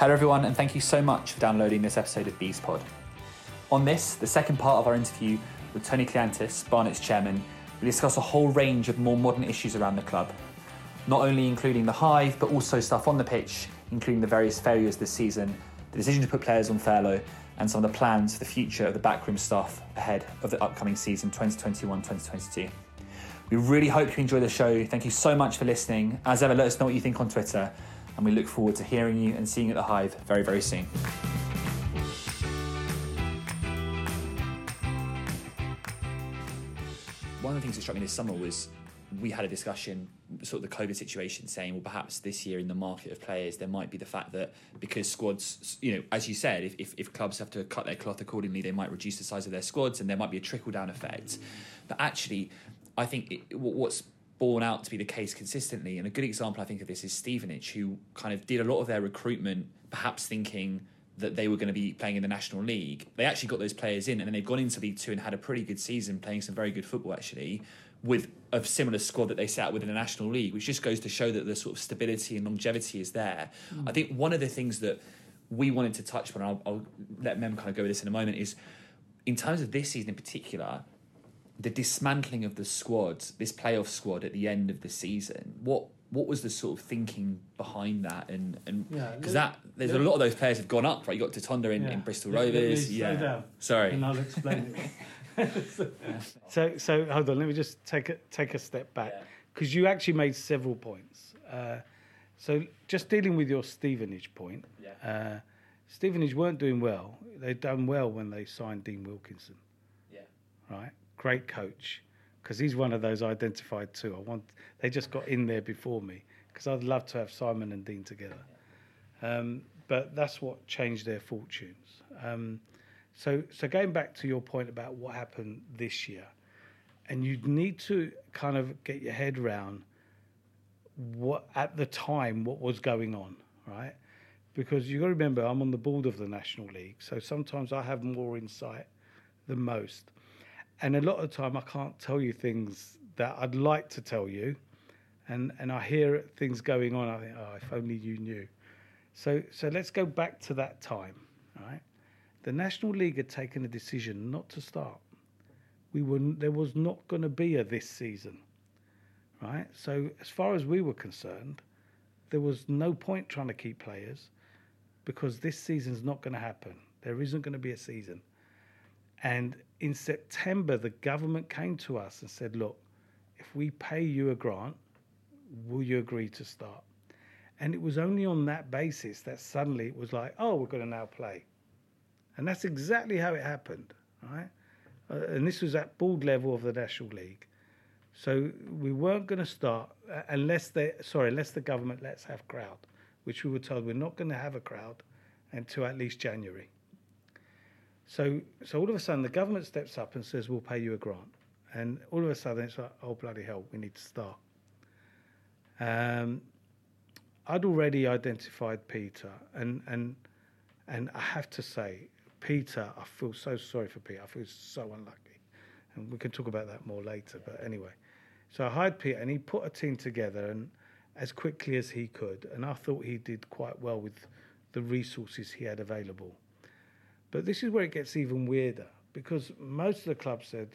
Hello, everyone, and thank you so much for downloading this episode of Bees Pod. On this, the second part of our interview with Tony Kleanthous, Barnet's chairman, we discuss a whole range of more modern issues around the club, not only including the hive, but also stuff on the pitch, including the various failures this season, the decision to put players on furlough, and some of the plans for the future of the backroom staff ahead of the upcoming season 2021-2022. We really hope you enjoy the show. Thank you so much for listening. As ever, let us know what you think on Twitter and we look forward to hearing you and seeing you at the Hive very, very soon. One of the things that struck me this summer was we had a discussion, sort of the COVID situation, saying, well, perhaps this year in the market of players, there might be the fact that because squads, you know, as you said, if, if, if clubs have to cut their cloth accordingly, they might reduce the size of their squads and there might be a trickle down effect. But actually, I think it, what's borne out to be the case consistently. And a good example, I think, of this is Stevenage, who kind of did a lot of their recruitment, perhaps thinking that they were going to be playing in the National League. They actually got those players in, and then they've gone into League Two and had a pretty good season, playing some very good football actually, with a similar squad that they set out with in the National League, which just goes to show that the sort of stability and longevity is there. Mm. I think one of the things that we wanted to touch on, I'll, I'll let Mem kind of go with this in a moment, is in terms of this season in particular, the dismantling of the squad, this playoff squad at the end of the season, what what was the sort of thinking behind that? And and because yeah, that there's a lot of those players have gone up, right? You got Tutonda in, yeah. in Bristol Rovers, yeah. Down, Sorry, and I'll explain it. so so hold on, let me just take a take a step back because you actually made several points. Uh, so just dealing with your Stevenage point, uh, Stevenage weren't doing well. They'd done well when they signed Dean Wilkinson. Yeah. Right great coach because he's one of those identified too. I want they just got in there before me because I'd love to have Simon and Dean together. Um, but that's what changed their fortunes. Um, so, so going back to your point about what happened this year, and you need to kind of get your head around what at the time what was going on, right? Because you got to remember, I'm on the board of the National League, so sometimes I have more insight than most and a lot of the time I can't tell you things that I'd like to tell you, and and I hear things going on. I think, oh, if only you knew. So so let's go back to that time, right? The National League had taken a decision not to start. We were there was not going to be a this season, right? So as far as we were concerned, there was no point trying to keep players because this season's not going to happen. There isn't going to be a season. And in September, the government came to us and said, look, if we pay you a grant, will you agree to start? And it was only on that basis that suddenly it was like, oh, we're going to now play. And that's exactly how it happened, right? Uh, and this was at board level of the National League. So we weren't going to start uh, unless they, sorry, unless the government lets have crowd, which we were told we're not going to have a crowd until at least January. So, so all of a sudden, the government steps up and says, "We'll pay you a grant," and all of a sudden, it's like, "Oh bloody hell, we need to start." Um, I'd already identified Peter, and and and I have to say, Peter, I feel so sorry for Peter. I feel so unlucky, and we can talk about that more later. But anyway, so I hired Peter, and he put a team together, and as quickly as he could, and I thought he did quite well with the resources he had available. But this is where it gets even weirder because most of the clubs said,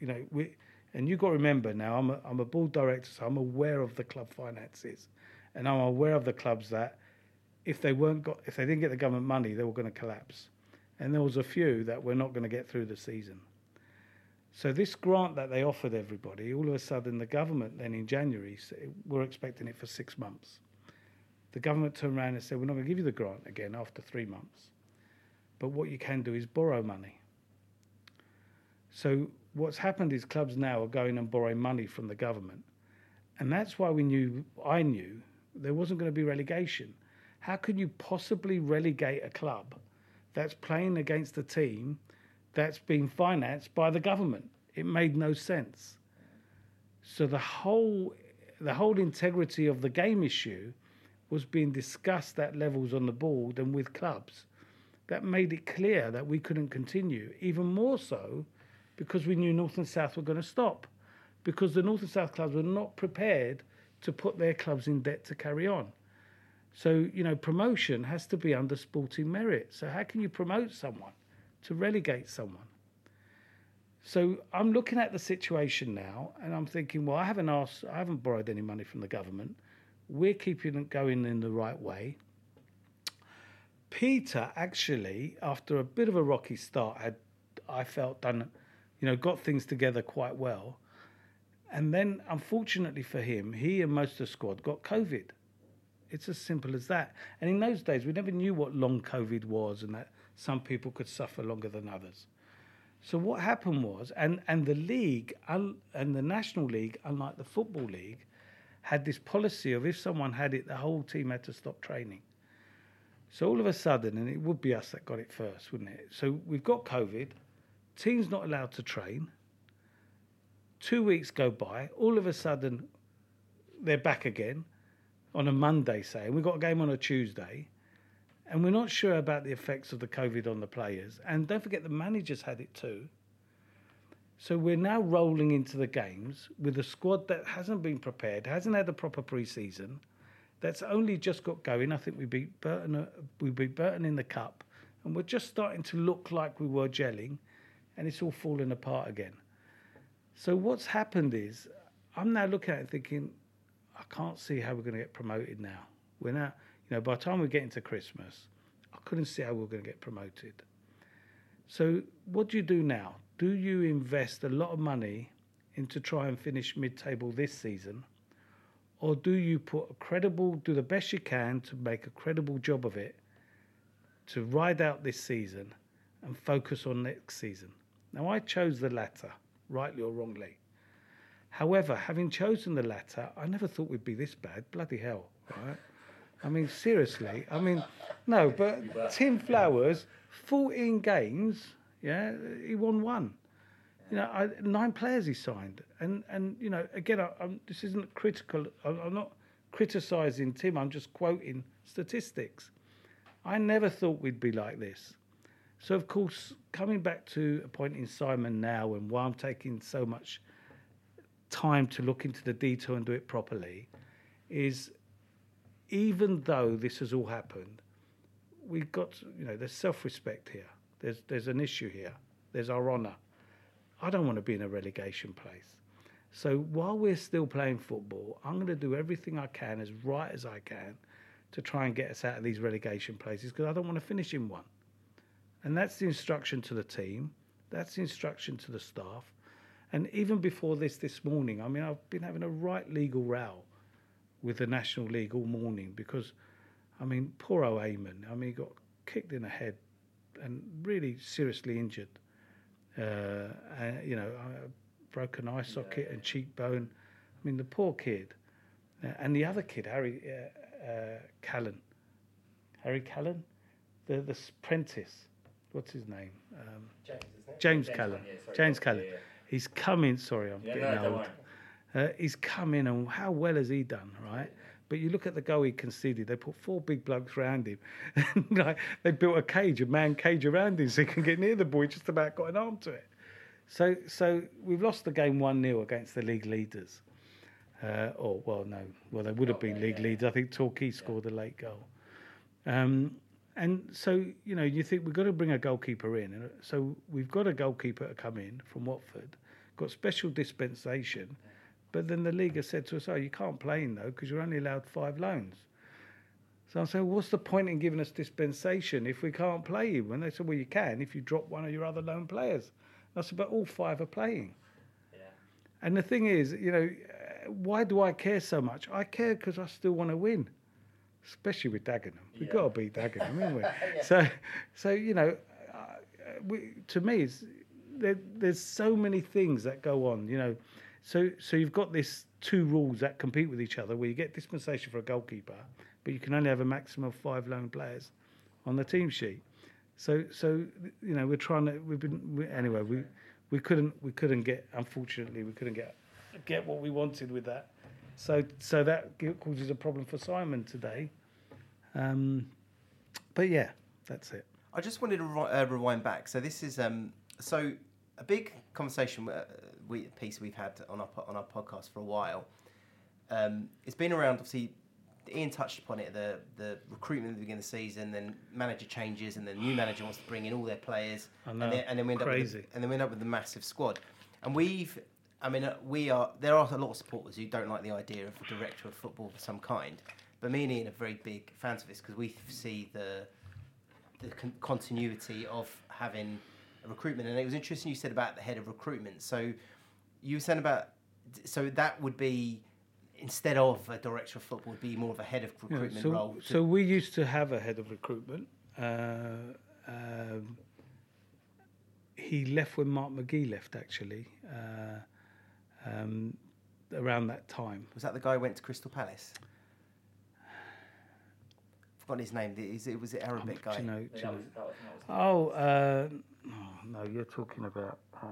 you know, we, and you've got to remember now, I'm a, I'm a board director, so I'm aware of the club finances, and I'm aware of the clubs that if they weren't got, if they didn't get the government money, they were going to collapse, and there was a few that were not going to get through the season. So this grant that they offered everybody, all of a sudden the government then in January we're expecting it for six months. The government turned around and said, "We're not going to give you the grant again after three months." But what you can do is borrow money. So what's happened is clubs now are going and borrowing money from the government. And that's why we knew, I knew, there wasn't going to be relegation. How could you possibly relegate a club that's playing against a team that's being financed by the government? It made no sense. So the whole the whole integrity of the game issue was being discussed at levels on the board and with clubs that made it clear that we couldn't continue. Even more so because we knew North and South were going to stop, because the North and South clubs were not prepared to put their clubs in debt to carry on. So, you know, promotion has to be under sporting merit. So, how can you promote someone to relegate someone? So, I'm looking at the situation now and I'm thinking, well, I haven't asked, I haven't borrowed any money from the government. We're keeping it going in the right way. Peter actually, after a bit of a rocky start, had, I felt, done, you know, got things together quite well. And then, unfortunately for him, he and most of the squad got COVID. It's as simple as that. And in those days, we never knew what long COVID was and that some people could suffer longer than others. So what happened was, and, and the league and the national league, unlike the football league, had this policy of if someone had it, the whole team had to stop training. So all of a sudden, and it would be us that got it first, wouldn't it? So we've got COVID, team's not allowed to train. Two weeks go by, all of a sudden, they're back again on a Monday, say, and we've got a game on a Tuesday, and we're not sure about the effects of the COVID on the players. And don't forget, the managers had it too. So we're now rolling into the games with a squad that hasn't been prepared, hasn't had a proper pre-season, that's only just got going. I think we beat Burton. Uh, we beat Burton in the cup, and we're just starting to look like we were gelling, and it's all falling apart again. So what's happened is, I'm now looking at it thinking, I can't see how we're going to get promoted now. We're now, you know, by the time we get into Christmas, I couldn't see how we we're going to get promoted. So what do you do now? Do you invest a lot of money into try and finish mid-table this season? Or do you put a credible, do the best you can to make a credible job of it, to ride out this season and focus on next season? Now, I chose the latter, rightly or wrongly. However, having chosen the latter, I never thought we'd be this bad. Bloody hell, right? I mean, seriously. I mean, no, but Tim Flowers, 14 games, yeah, he won one. You know, I, nine players he signed, and and you know, again, I, this isn't critical. I'm, I'm not criticising Tim. I'm just quoting statistics. I never thought we'd be like this. So, of course, coming back to appointing Simon now and why I'm taking so much time to look into the detail and do it properly is even though this has all happened, we've got, you know, there's self respect here. There's, there's an issue here. There's our honour. I don't want to be in a relegation place. So while we're still playing football, I'm going to do everything I can as right as I can to try and get us out of these relegation places because I don't want to finish in one. And that's the instruction to the team. That's the instruction to the staff. And even before this, this morning, I mean, I've been having a right legal row with the National League all morning because, I mean, poor old Eamon, I mean, he got kicked in the head and really seriously injured uh, you know, broken eye socket yeah. and cheekbone. I mean, the poor kid. Uh, and the other kid, Harry uh, uh, Callan. Harry Callan? The, the apprentice. What's his name? Um, James, James, James Callan. Yeah, James Callan. Yeah, He's coming. Sorry, I'm getting no, old. Uh, he's come in, and how well has he done, right? But you look at the goal he conceded. They put four big blokes around him. like they built a cage, a man cage around him, so he can get near the boy. Just about got an arm to it. So, so we've lost the game one 0 against the league leaders. Uh, or well, no, well they would have been league leaders. I think Torquay scored the late goal. Um, and so you know you think we've got to bring a goalkeeper in, so we've got a goalkeeper to come in from Watford, got special dispensation. But then the league has said to us, oh, you can't play in though because you're only allowed five loans. So I said, well, what's the point in giving us dispensation if we can't play you? And they said, well, you can if you drop one of your other loan players. And I said, but all five are playing. Yeah. And the thing is, you know, why do I care so much? I care because I still want to win, especially with Dagenham. We've got to beat Dagenham, haven't we? yeah. So, so you know, uh, we, to me, it's, there, there's so many things that go on, you know so, so you've got this two rules that compete with each other, where you get dispensation for a goalkeeper, but you can only have a maximum of five loan players on the team sheet. So, so you know, we're trying to. We've been we, anyway. We we couldn't we couldn't get. Unfortunately, we couldn't get get what we wanted with that. So, so that causes a problem for Simon today. Um, but yeah, that's it. I just wanted to uh, rewind back. So this is um, so a big conversation uh, we, piece we've had on our on our podcast for a while. Um, it's been around obviously Ian touched upon it. The the recruitment at the beginning of the season, then manager changes, and the new manager wants to bring in all their players, and then, and then we end crazy. up with, and then we end up with the massive squad. And we've, I mean, uh, we are. There are a lot of supporters who don't like the idea of a director of football of some kind. But me and Ian are very big fans of this because we see the the con- continuity of having a recruitment. And it was interesting you said about the head of recruitment. So you were saying about so that would be instead of a director of football would be more of a head of Yeah, recruitment so, role. to- so we used to have a head of recruitment. Uh, um, he left when Mark McGhee left, actually, uh, um, around that time. was that the guy who went to Crystal Palace? Forgotten his name. Is it was it Arabic Do guy? you know, you know? Oh, uh, oh, no, you're talking about uh,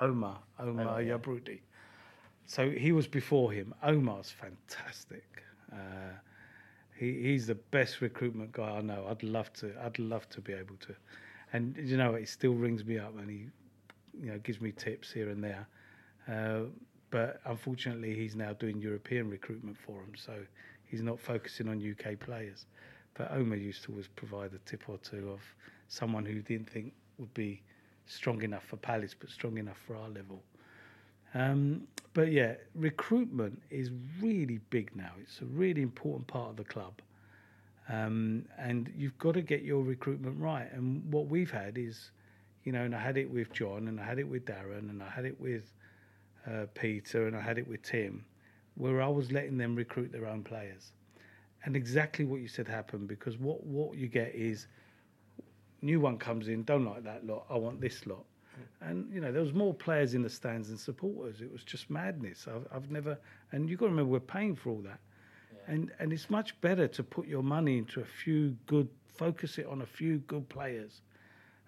Omar, Omar Omar. Yabrudi. So he was before him. Omar's fantastic. Uh, he, he's the best recruitment guy I know. I'd love to. I'd love to be able to. And you know, it still rings me up, and he, you know, gives me tips here and there. Uh, but unfortunately, he's now doing European recruitment for him, so he's not focusing on UK players. But Omar used to always provide a tip or two of someone who didn't think would be strong enough for Palace, but strong enough for our level. Um, but yeah, recruitment is really big now. It's a really important part of the club. Um, and you've got to get your recruitment right. And what we've had is, you know, and I had it with John, and I had it with Darren, and I had it with uh, Peter, and I had it with Tim, where I was letting them recruit their own players. And exactly what you said happened because what, what you get is new one comes in, don't like that lot, I want this lot. And you know there was more players in the stands than supporters. It was just madness. I've, I've never, and you've got to remember we're paying for all that, and and it's much better to put your money into a few good, focus it on a few good players,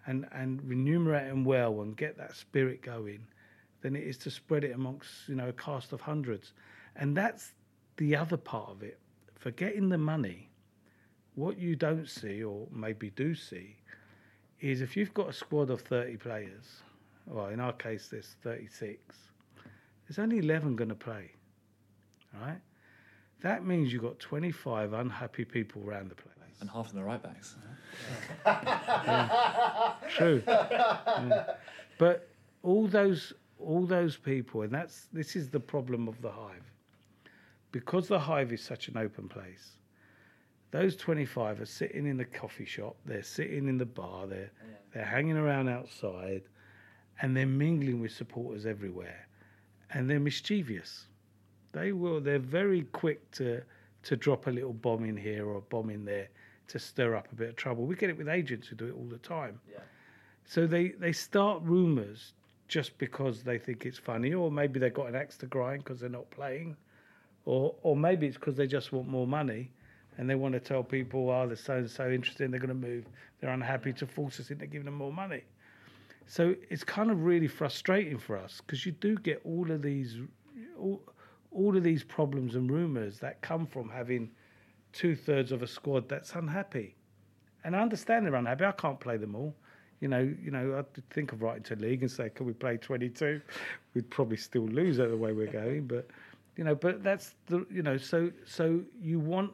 and and remunerate them well and get that spirit going, than it is to spread it amongst you know a cast of hundreds, and that's the other part of it. For getting the money, what you don't see or maybe do see is if you've got a squad of 30 players, well, in our case, there's 36, there's only 11 going to play, right? That means you've got 25 unhappy people around the place. And half of them are right backs. True. Yeah. But all those all those people, and that's this is the problem of the hive. Because the hive is such an open place, those 25 are sitting in the coffee shop, they're sitting in the bar, they're they're hanging around outside, and they're mingling with supporters everywhere, and they're mischievous. They will. They're very quick to to drop a little bomb in here or a bomb in there to stir up a bit of trouble. We get it with agents who do it all the time. Yeah. So they, they start rumours just because they think it's funny, or maybe they've got an axe to grind because they're not playing, or or maybe it's because they just want more money, and they want to tell people, oh, they're so and so they're going to move, they're unhappy to force us into giving them more money. So it's kind of really frustrating for us because you do get all of these, all, all of these problems and rumours that come from having two thirds of a squad that's unhappy. And I understand they're unhappy. I can't play them all. You know, you know, I'd think of writing to league and say, "Can we play 22?" We'd probably still lose at the way we're going, but you know, but that's the you know, so so you want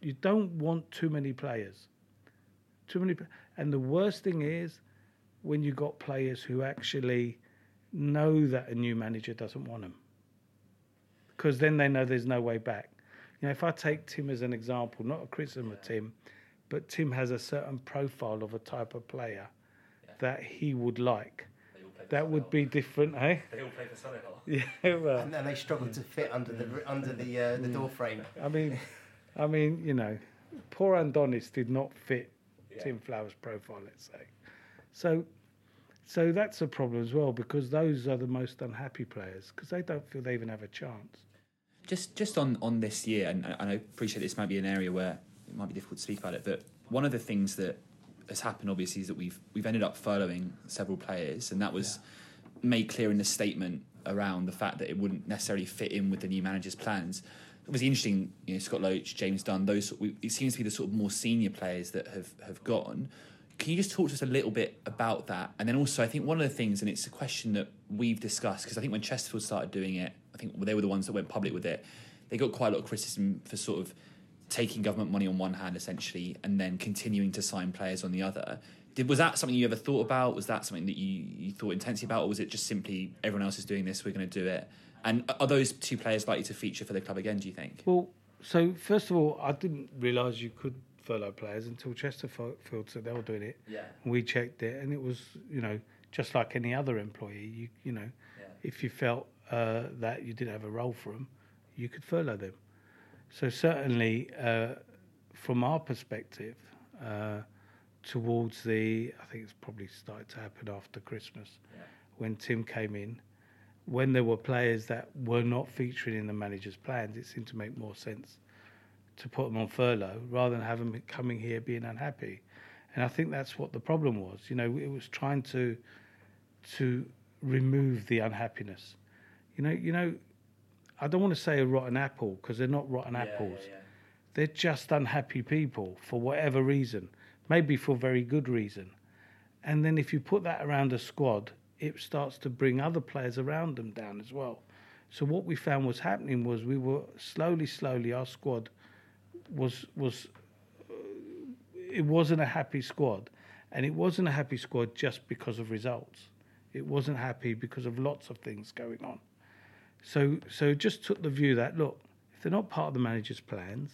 you don't want too many players, too many, and the worst thing is when you got players who actually know that a new manager doesn't want them, because then they know there's no way back. You know, if I take Tim as an example, not a criticism of Tim, but Tim has a certain profile of a type of player that he would like. That would be different, eh? They all play for Solihull. Yeah, well, And, and they struggled to fit under the under the uh, the door frame. I mean, I mean, you know, poor Andonis did not fit Tim Flowers' profile, let's say. So, so that's a problem as well because those are the most unhappy players because they don't feel they even have a chance. Just just on, on this year, and, and I appreciate this might be an area where it might be difficult to speak about it, but one of the things that has happened obviously is that we've we've ended up furloughing several players, and that was made clear in the statement around the fact that it wouldn't necessarily fit in with the new manager's plans. Obviously, interesting. You know, Scott Loach, James Dunn, those it seems to be the sort of more senior players that have have gone. Can you just talk to us a little bit about that? And then also, I think one of the things, and it's a question that we've discussed because I think when Chesterfield started doing it, I think they were the ones that went public with it. They got quite a lot of criticism for sort of taking government money on one hand essentially and then continuing to sign players on the other. Did, was that something you ever thought about? Was that something that you, you thought intensely about, or was it just simply everyone else is doing this, we're going to do it? And are those two players likely to feature for the club again? Do you think? Well, so first of all, I didn't realise you could furlough players until Chesterfield said they were doing it. Yeah. We checked it, and it was you know just like any other employee. You you know, Yeah. if you felt uh, that you didn't have a role for them, you could furlough them. So certainly, uh, from our perspective, uh, towards the I think it's probably started to happen after Christmas Yeah. when Tim came in. When there were players that were not featuring in the manager's plans, it seemed to make more sense to put them on furlough rather than have them coming here being unhappy. And I think that's what the problem was. You know, it was trying to to remove the unhappiness. You know, you know, I don't want to say a rotten apple because they're not rotten apples. Yeah, yeah. They're just unhappy people for whatever reason, maybe for very good reason. And then if you put that around a squad, it starts to bring other players around them down as well. So what we found was happening was we were slowly, slowly our squad was was uh, it wasn't a happy squad, and it wasn't a happy squad just because of results. It wasn't happy because of lots of things going on. So so just took the view that look, if they're not part of the manager's plans,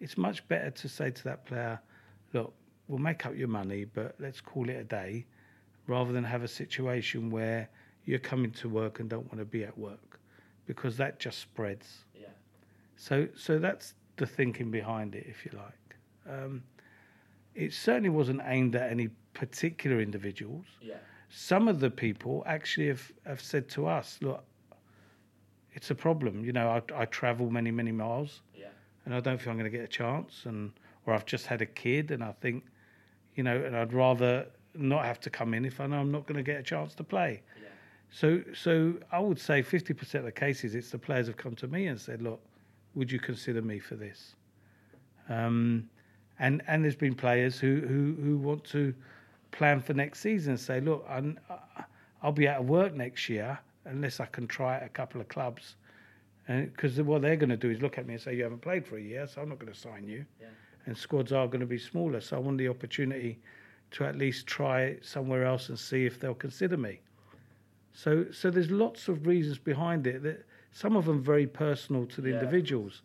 it's much better to say to that player, look, we'll make up your money, but let's call it a day, rather than have a situation where you're coming to work and don't want to be at work, because that just spreads. Yeah. So, so that's the thinking behind it, if you like. Um, it certainly wasn't aimed at any particular individuals. Yeah. Some of the people actually have, have said to us, look, it's a problem. You know, I, I travel many, many miles Yeah. and I don't think I'm going to get a chance. And, or I've just had a kid and I think, you know, and I'd rather not have to come in if I know I'm not going to get a chance to play. Yeah. So, so I would say 50% of the cases, it's the players have come to me and said, "Look, would you consider me for this?" Um, and and there's been players who, who, who want to plan for next season and say, "Look, I'm, I'll be out of work next year unless I can try at a couple of clubs." Because what they're going to do is look at me and say, "You haven't played for a year, so I'm not going to sign you." Yeah. And squads are going to be smaller, so I want the opportunity to at least try somewhere else and see if they'll consider me. So, so there's lots of reasons behind it. That some of them very personal to the Yeah. individuals,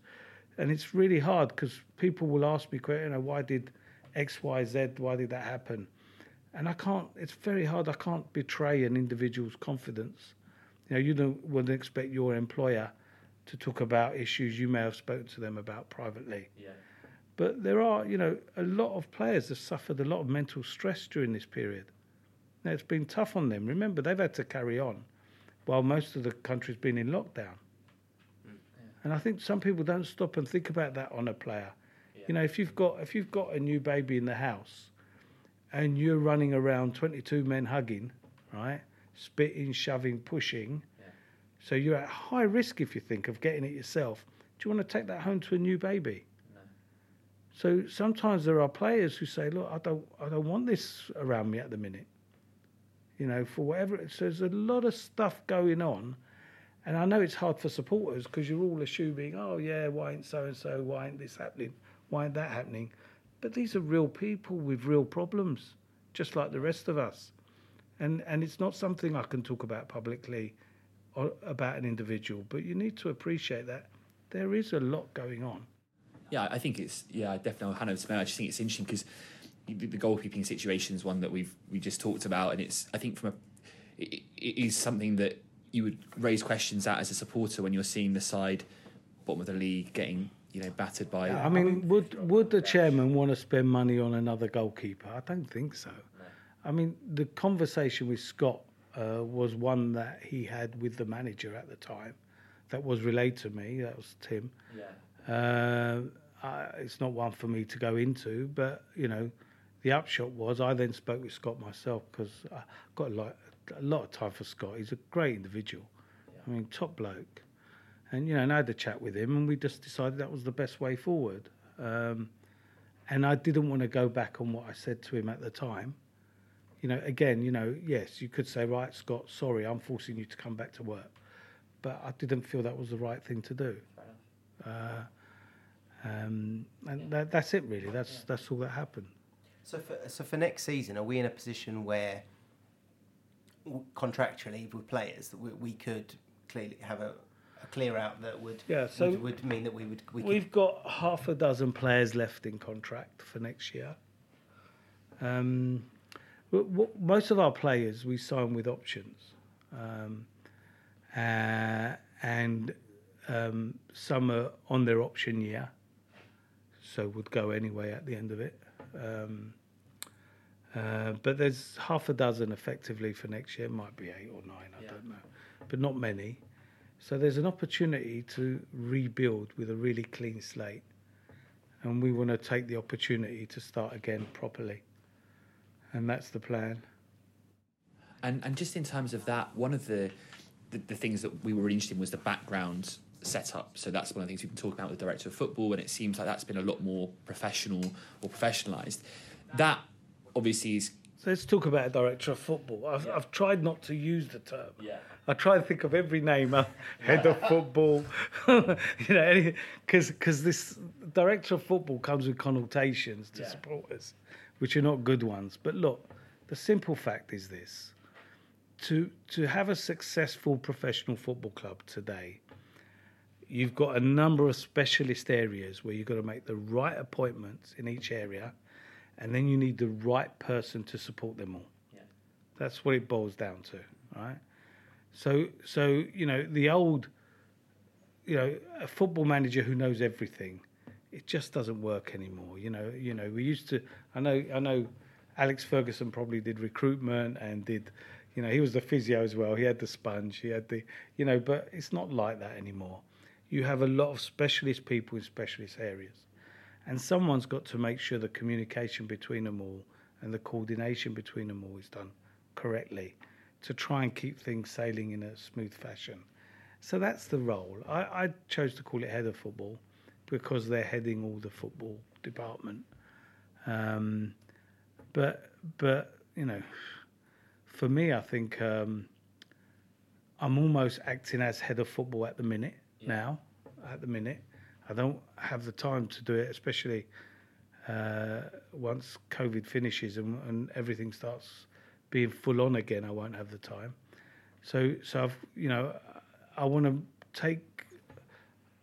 and it's really hard because people will ask me, you know, why did X, Y, Z, why did that happen? And I can't. It's very hard. I can't betray an individual's confidence. You know, you don't wouldn't expect your employer to talk about issues you may have spoken to them about privately. Yeah. But there are, you know, a lot of players have suffered a lot of mental stress during this period. Now, it's been tough on them. Remember, they've had to carry on while most of the country's been in lockdown. Mm, and I think some people don't stop and think about that on a player. You know, if you've got if you've got a new baby in the house and you're running around 22 men hugging, right, spitting, shoving, pushing, Yeah. so you're at high risk if you think of getting it yourself. Do you want to take that home to a new baby? So sometimes there are players who say, "Look, I don't, I don't want this around me at the minute." You know, for whatever. So there's a lot of stuff going on, and I know it's hard for supporters because you're all assuming, "Oh yeah, why ain't so and so? Why ain't this happening? Why ain't that happening?" But these are real people with real problems, just like the rest of us, and and it's not something I can talk about publicly, about an individual. But you need to appreciate that there is a lot going on. Yeah, I think it's yeah, definitely. Hand over to I just think it's interesting because the, the goalkeeping situation is one that we've we just talked about, and it's I think from a it, it is something that you would raise questions at as a supporter when you're seeing the side bottom of the league getting you know battered by. I mean, would would the chairman want to spend money on another goalkeeper? I don't think so. I mean, the conversation with Scott uh, was one that he had with the manager at the time. That was relayed to me. That was Tim. yeah, Uh, I, it's not one for me to go into, but you know, the upshot was I then spoke with Scott myself because I got a lot, a lot of time for Scott. He's a great individual. I mean, top bloke. And you know, and I had a chat with him, and we just decided that was the best way forward. Um, and I didn't want to go back on what I said to him at the time. You know, again, you know, yes, you could say, right, Scott, sorry, I'm forcing you to come back to work, but I didn't feel that was the right thing to do. Uh, Um, and that, that's it really. That's that's all that happened. So for, so for next season, are we in a position where contractually with players that we, we could clearly have a, a clear out that would Yeah, so would, would mean that we would we we've got half a dozen players left in contract for next year. Um, most of our players we sign with options, um, uh, and um, some are on their option year, so would go anyway at the end of it. Um, uh, but there's half a dozen effectively for next year. Might be eight or nine, I Yeah. don't know, but not many. So there's an opportunity to rebuild with a really clean slate, and we want to take the opportunity to start again properly, and that's the plan. And and just in terms of that, one of the the, the things that we were interested in was the background setup. So that's one of the things we've been talking about with the director of football, and it seems like that's been a lot more professional or professionalised. That obviously is So let's talk about a director of football. I've, I've tried not to use the term. Yeah. I try to think of every name, uh, head of football, you know, because because this director of football comes with connotations to Yeah. supporters, which are not good ones. But look, the simple fact is this: to to have a successful professional football club today, you've got a number of specialist areas where you've got to make the right appointments in each area, and then you need the right person to support them all. Yeah. That's what it boils down to, right? So, so you know, the old, you know, a football manager who knows everything, it just doesn't work anymore. You know, you know, we used to. I know, I know, Alex Ferguson probably did recruitment and did, you know, he was the physio as well. He had the sponge, he had the, you know, but it's not like that anymore. You have a lot of specialist people in specialist areas, and someone's got to make sure the communication between them all and the coordination between them all is done correctly to try and keep things sailing in a smooth fashion. So that's the role. I, I chose to call it head of football because they're heading all the football department. Um, but but you know, for me, I think um, I'm almost acting as head of football at the minute now. At the minute, I don't have the time to do it, especially uh, once COVID finishes and, and everything starts being full on again. I won't have the time. So so I've you know I want to take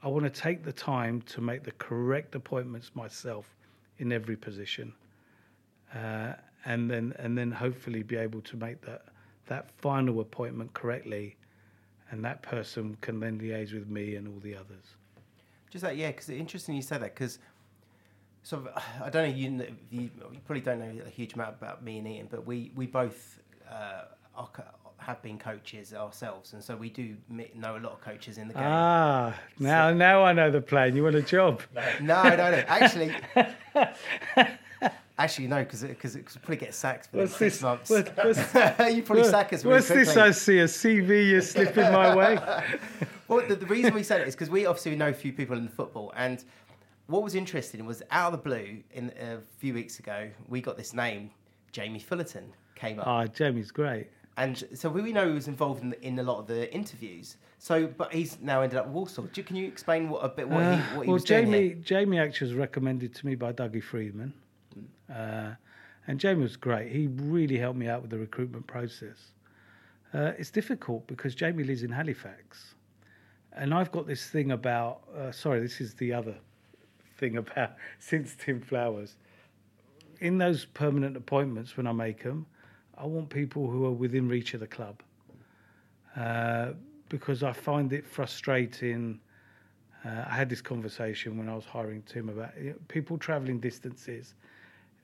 I want to take the time to make the correct appointments myself in every position, uh, and then and then hopefully be able to make that that final appointment correctly, and that person can then liaise with me and all the others. Just that, yeah, because it's interesting you say that because sort of, I don't know, you, you, you probably don't know a huge amount about me and Ian, but we, we both uh, are, have been coaches ourselves, and so we do know a lot of coaches in the game. Ah, now now I know the plan. You want a job? no, no, no. Actually, actually, no, because because it, probably get sacked within What's six this? months. What- you probably sack us. really What's this? I see a CV you're slipping my way. Well, the, the reason we said it is because we obviously know a few people in the football, and what was interesting was out of the blue, in a few weeks ago, we got this name, Jamie Fullarton, came up, Ah, Jamie's great. and so we know he was involved in, in a lot of the interviews. So, but he's now ended up at Walsall. Do- Can you explain what a bit what Uh, he what he well, was doing Jamie. Jamie actually was recommended to me by Dougie Freedman, uh, and Jamie was great. He really helped me out with the recruitment process. Uh, it's difficult because Jamie lives in Halifax, and I've got this thing about. Uh, sorry, this is the other thing about since Tim Flowers. In those permanent appointments, when I make them, I want people who are within reach of the club, uh, because I find it frustrating. Uh, I had this conversation when I was hiring Tim about you know, people travelling distances.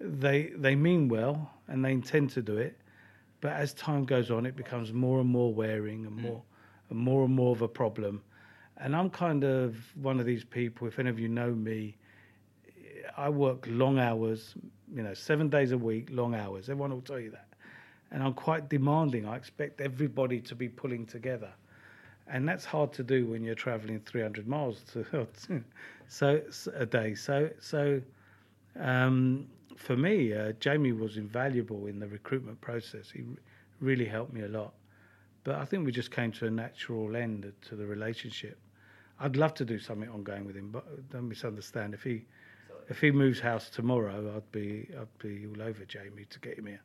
They they mean well and they intend to do it, but as time goes on, it becomes more and more wearing and more and more and more of a problem. And I'm kind of one of these people. If any of you know me, I work long hours, you know, seven days a week, long hours. Everyone will tell you that. And I'm quite demanding. I expect everybody to be pulling together and that's hard to do when you're traveling 300 miles to, so a day. So so um, for me, uh, Jamie was invaluable in the recruitment process. He r- really helped me a lot. But I think we just came to a natural end to the relationship. I'd love to do something ongoing with him, but don't misunderstand. If he if he moves house tomorrow, I'd be I'd be all over Jamie to get him here.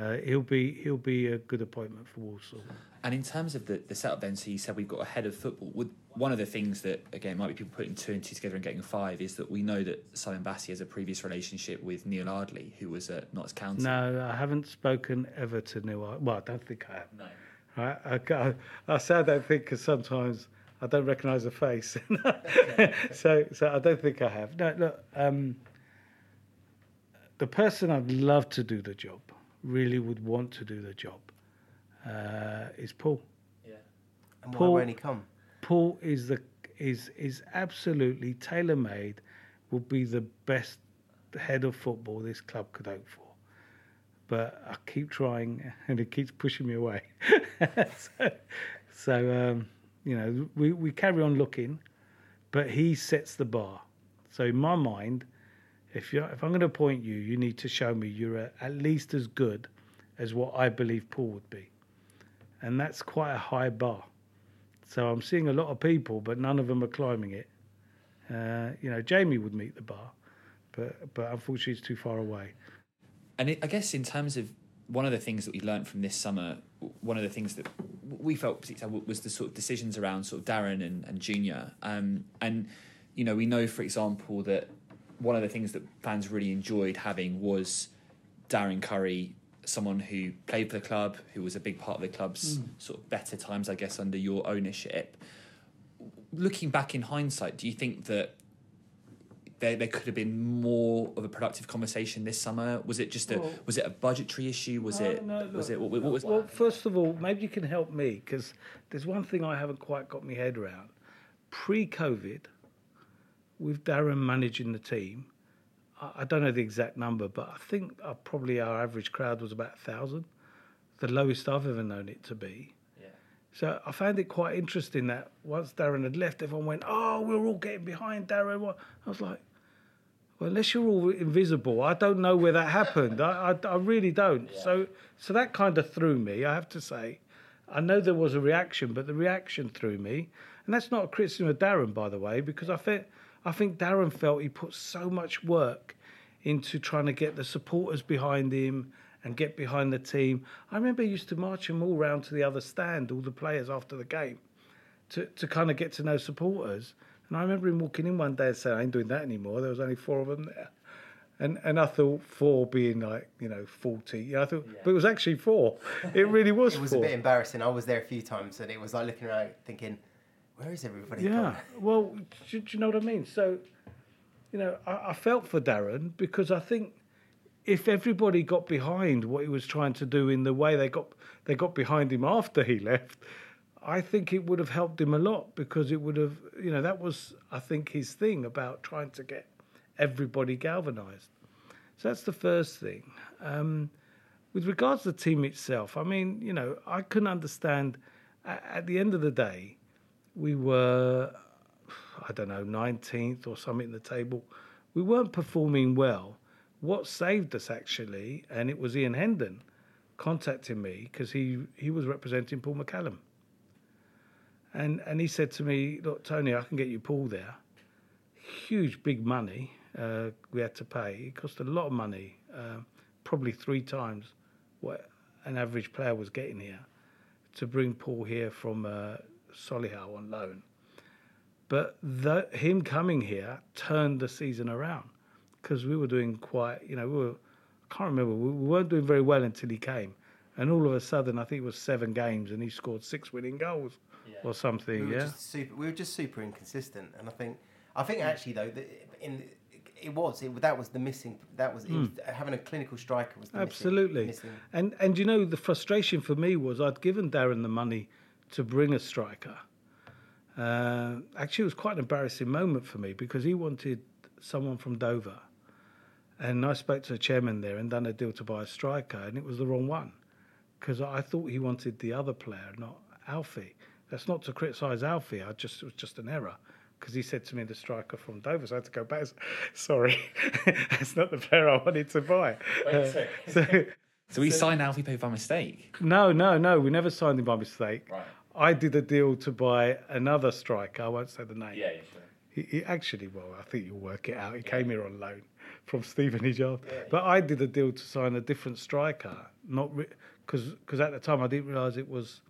Uh, he'll be he'll be a good appointment for Walsall. And in terms of the, the setup, then, so you said we've got a head of football. Would one of the things that again might be people putting two and two together and getting five is that we know that Simon Bassey has a previous relationship with Neil Ardley, who was at Notts County. No, I haven't spoken ever to Neil. Ard- Well, I don't think I have. No. Right? I, I, I say I don't think because sometimes I don't recognise a face. so, so I don't think I have. No, look, um, the person I'd love to do the job, really would want to do the job, uh, is Paul. Yeah. And why Paul- won't he come? Paul is the is is absolutely tailor made. Will be the best head of football this club could hope for. But I keep trying, and it keeps pushing me away. so, so um, you know, we we carry on looking, but he sets the bar. So in my mind, if you if I'm going to appoint you, you need to show me you're at least as good as what I believe Paul would be, and that's quite a high bar. So I'm seeing a lot of people, but none of them are climbing it. Uh, you know, Jamie would meet the bar, but but unfortunately, it's too far away. And it, I guess in terms of one of the things that we learned from this summer, one of the things that we felt particularly was the sort of decisions around sort of Darren and, and Junior. Um, and, you know, we know, for example, that one of the things that fans really enjoyed having was Darren Currie, someone who played for the club, who was a big part of the club's hmm. sort of better times, I guess, under your ownership. Looking back in hindsight, do you think that there, there could have been more of a productive conversation this summer? Was it just a Well- was it a budgetary issue? Was it no, was it what, what was Well, first of all, maybe you can help me because there's one thing I haven't quite got my head around. Pre-COVID, with Darren managing the team, I, I don't know the exact number, but I think uh, probably our average crowd was about a thousand, the lowest I've ever known it to be. yeah. So I found it quite interesting that once Darren had left, everyone went, "Oh, we're all getting behind Darren." I was like, "Well, unless you're all invisible, I don't know where that happened. I, I, I really don't." So, so that kind of threw me. I have to say, I know there was a reaction, but the reaction threw me, and that's not a criticism of Darren, by the way, because I think I think Darren felt he put so much work into trying to get the supporters behind him and get behind the team. I remember he used to march them all round to the other stand, all the players after the game, to, to kind of get to know supporters. And I remember him walking in one day and saying, I ain't doing that anymore. There was only four of them there. And, and I thought four being like, you know, 40. Yeah, I thought, but it was actually four. It really was It was four. a bit embarrassing. I was there a few times, and it was like looking around, thinking, "Where is everybody?" Yeah. gone?" Well, do, do you know what I mean? So, you know, I, I felt for Darren because I think if everybody got behind what he was trying to do in the way they got they got behind him after he left, I think it would have helped him a lot because it would have, you know, that was I think his thing about trying to get everybody galvanised. So that's the first thing. Um, with regards to the team itself, I mean, you know, I couldn't understand. At, at the end of the day, we were, I don't know, 19th or something in the table. We weren't performing well. What saved us actually, and it was Ian Hendon contacting me because he, he was representing Paul McCallum. And, and he said to me, Look, Tony, I can get you Paul there. Huge, big money uh, we had to pay. It cost a lot of money, uh, probably three times what an average player was getting here to bring Paul here from uh, Solihull on loan. But the, him coming here turned the season around because we were doing quite, you know, we were, I can't remember, we we weren't doing very well until he came. And all of a sudden, I think it was seven games and he scored six winning goals or We something, were yeah? just super. We were just super inconsistent, and I think, I think actually though, the, in it was it, that was the missing. That was, it was hmm. having a clinical striker was the missing- Absolutely. missing. And and you know the frustration for me was I'd given Darren the money to bring a striker. Uh, actually, it was quite an embarrassing moment for me because he wanted someone from Dover, and I spoke to the chairman there and done a deal to buy a striker, and it was the wrong one because I thought he wanted the other player, not Alfie. That's not to criticise Alfie. I just it was just an error because he said to me the striker from Dover, so I had to go back. Sorry, that's not the player I wanted to buy. Uh, so, So we signed Alfie Pope by mistake. no, no, no. We never signed him by mistake. Right. I did a deal to buy another striker. I won't say the name. Yeah, yeah, sure. He, he actually, well, I think you'll work it out. He came here on loan from Stevenage, but I did a deal to sign a different striker, not because because at the time I didn't realise it was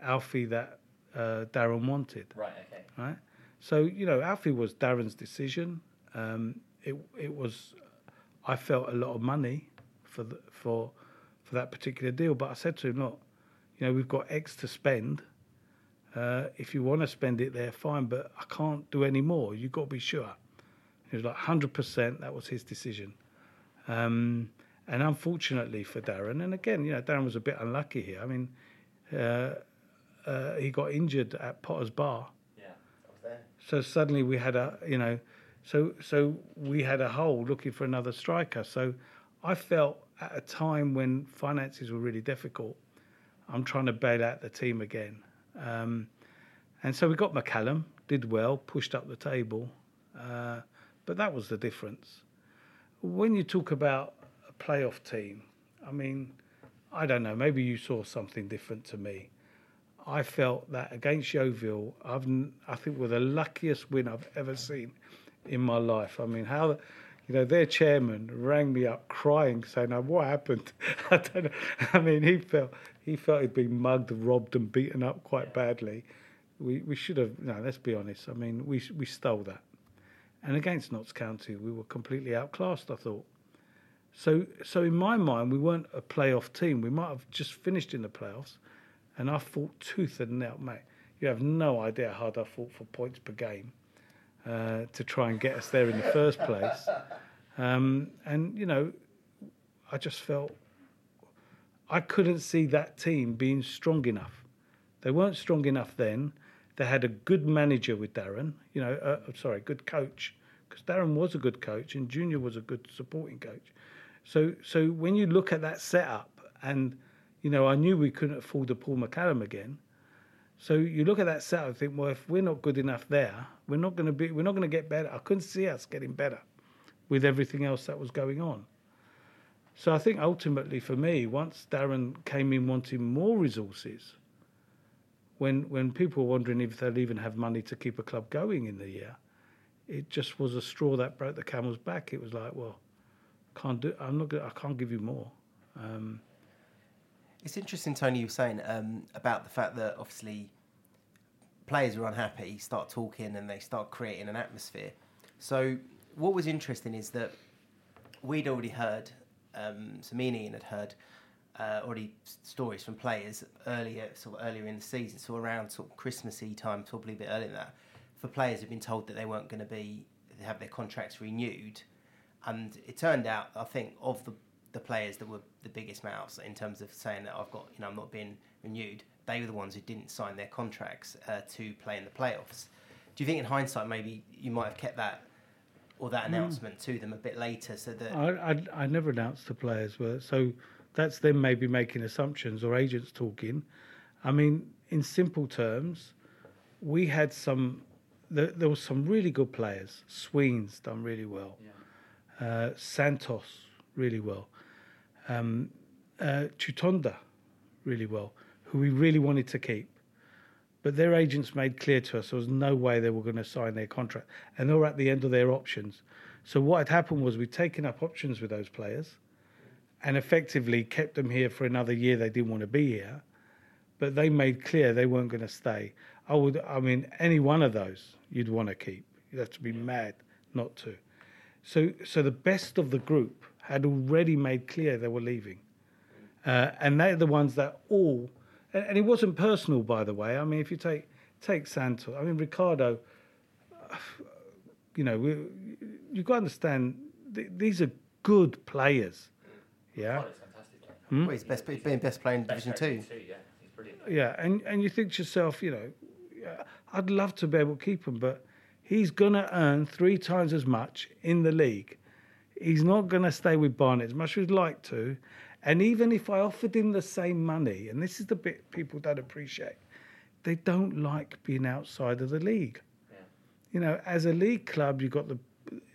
Alfie that uh, Darren wanted. Right, okay. Right. So you know, Alfie was Darren's decision. Um, it it was, I felt a lot of money for the, for for that particular deal, but I said to him, look, you know, we've got X to spend. Uh, if you want to spend it there, fine, but I can't do any more. You've got to be sure. He was like 100%, that was his decision. Um, and unfortunately for Darren, and again, you know, Darren was a bit unlucky here. I mean, uh, uh, he got injured at Potters Bar. Yeah, I was there. So suddenly we had a, you know, so so we had a hole looking for another striker. So I felt at a time when finances were really difficult, I'm trying to bail out the team again. Um, and so we got McCallum, did well, pushed up the table, uh, but that was the difference. When you talk about a playoff team, I mean, I don't know, maybe you saw something different to me. I felt that against Yeovil, I've, I think were the luckiest win I've ever seen in my life. I mean, how, you know, their chairman rang me up crying, saying, "Now, what happened?" I don't know. I mean, he felt he felt he'd been mugged, robbed, and beaten up quite badly. We we should have. No, let's be honest. I mean, we we stole that, and against Notts County, we were completely outclassed. I thought. So so in my mind, we weren't a playoff team. We might have just finished in the playoffs, and I fought tooth and nail, mate. You have no idea how hard I fought for points per game uh, to try and get us there in the first place. Um, and you know, I just felt I couldn't see that team being strong enough. They weren't strong enough then. They had a good manager with Darren, you know, uh, sorry, good coach, because Darren was a good coach and Junior was a good supporting coach. So, so when you look at that setup, and you know, I knew we couldn't afford to pull McCallum again. So you look at that set and think, well, if we're not good enough there, we're not going to be, we're not going to get better. I couldn't see us getting better with everything else that was going on. So I think ultimately for me, once Darren came in wanting more resources, when when people were wondering if they'll even have money to keep a club going in the year, it just was a straw that broke the camel's back. It was like, well, can't do. I'm not. Gonna, I can't give you more. Um, it's interesting, Tony, you were saying um, about the fact that obviously players are unhappy, start talking, and they start creating an atmosphere. So what was interesting is that we'd already heard, um, so me and Ian had heard uh, already stories from players earlier, sort of earlier in the season, so around sort of Christmassy time, probably a bit earlier than that, for players who've been told that they weren't going to be have their contracts renewed, and it turned out, I think, of the the players that were the biggest mouths in terms of saying that I've got, you know, I'm not being renewed. They were the ones who didn't sign their contracts uh, to play in the playoffs. Do you think, in hindsight, maybe you might have kept that or that announcement mm. to them a bit later, so that I, I, I never announced the players, were so that's them maybe making assumptions or agents talking. I mean, in simple terms, we had some. There, there was some really good players. Sweens done really well. Yeah. Uh, Santos really well. Um, uh, Chutonda really well, who we really wanted to keep. But their agents made clear to us there was no way they were going to sign their contract, and they were at the end of their options. So what had happened was we'd taken up options with those players, and effectively kept them here for another year. They didn't want to be here, but they made clear they weren't going to stay. I would, I mean, any one of those you'd want to keep. You'd have to be mad not to. So, so the best of the group had already made clear they were leaving, uh, and they're the ones that all and, and, it wasn't personal, by the way. I mean, if you take take Santos, I mean Ricardo, you know, we, you've got to understand th- these are good players. Yeah. Hmm? Well, he's best, he's been best player in best Division Two. two. Yeah, he's brilliant. Yeah, and and you think to yourself, you know, I'd love to be able to keep him, but he's going to earn three times as much in the league. He's not going to stay with Barnet as much as he'd like to, and even if I offered him the same money, and this is the bit people don't appreciate, they don't like being outside of the league. Yeah. You know, as a league club, you've got the,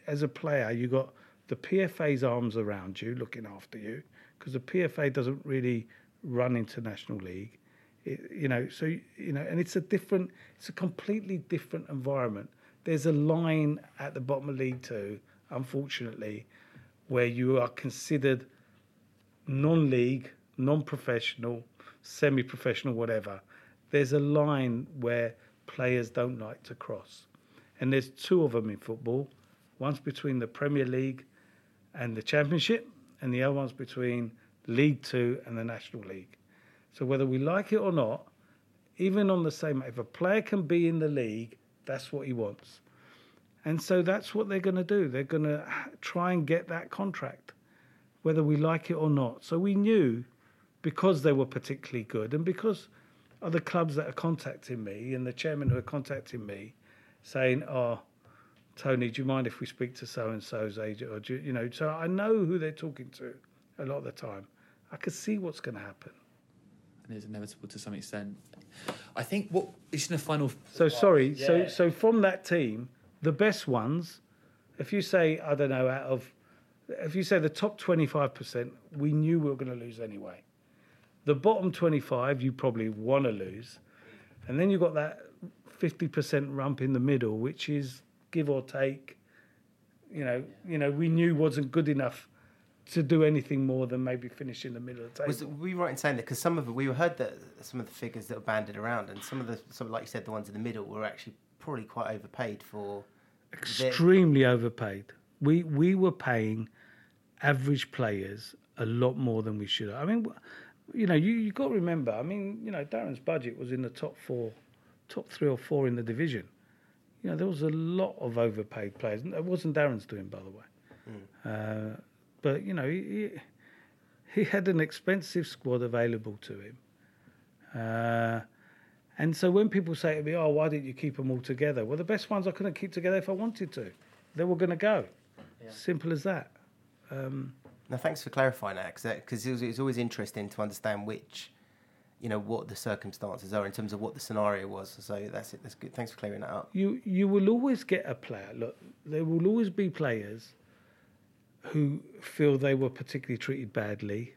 as a player, you've got the PFA's arms around you, looking after you, because the PFA doesn't really run international league. It, you know, so you know, and it's a different, it's a completely different environment. There's a line at the bottom of League Two, unfortunately, where you are considered non-league, non-professional, semi-professional, whatever. There's a line where players don't like to cross, and there's two of them in football. One's between the Premier League and the Championship, and the other one's between League Two and the National League. So whether we like it or not, even on the same, if a player can be in the league, that's what he wants. And so that's what they're going to do. They're going to try and get that contract, whether we like it or not. So we knew because they were particularly good and because other clubs that are contacting me and the chairman who are contacting me saying, oh, Tony, do you mind if we speak to so and so's agent? Or do you, you know, so I know who they're talking to a lot of the time. I can see what's going to happen. And it's inevitable to some extent. I think what it's in the final. So sorry. Yeah. So so from that team, the best ones, if you say I don't know out of, if you say the top twenty five percent, we knew we were going to lose anyway. The bottom twenty five, you probably want to lose, and then you've got that fifty percent rump in the middle, which is give or take. You know, you know, we knew wasn't good enough to do anything more than maybe finish in the middle of the table. Was, were you right in saying that? Because some of it, we heard that some of the figures that were banded around, and some of the, some like you said, the ones in the middle were actually probably quite overpaid for. Extremely their... overpaid. We we were paying average players a lot more than we should. I mean, you know, you you got to remember. I mean, you know, Darren's budget was in the top four, top three or four in the division. You know, there was a lot of overpaid players. It wasn't Darren's doing, by the way. Mm. Uh, but you know, he, he had an expensive squad available to him. Uh, and so when people say to me, "Oh, why didn't you keep them all together?" Well, the best ones I couldn't keep together if I wanted to. They were going to go. Yeah. Simple as that. Um, now, thanks for clarifying that because it's always interesting to understand which, you know, what the circumstances are in terms of what the scenario was. So that's it. That's good. Thanks for clearing that up. You you will always get a player. Look, there will always be players who feel they were particularly treated badly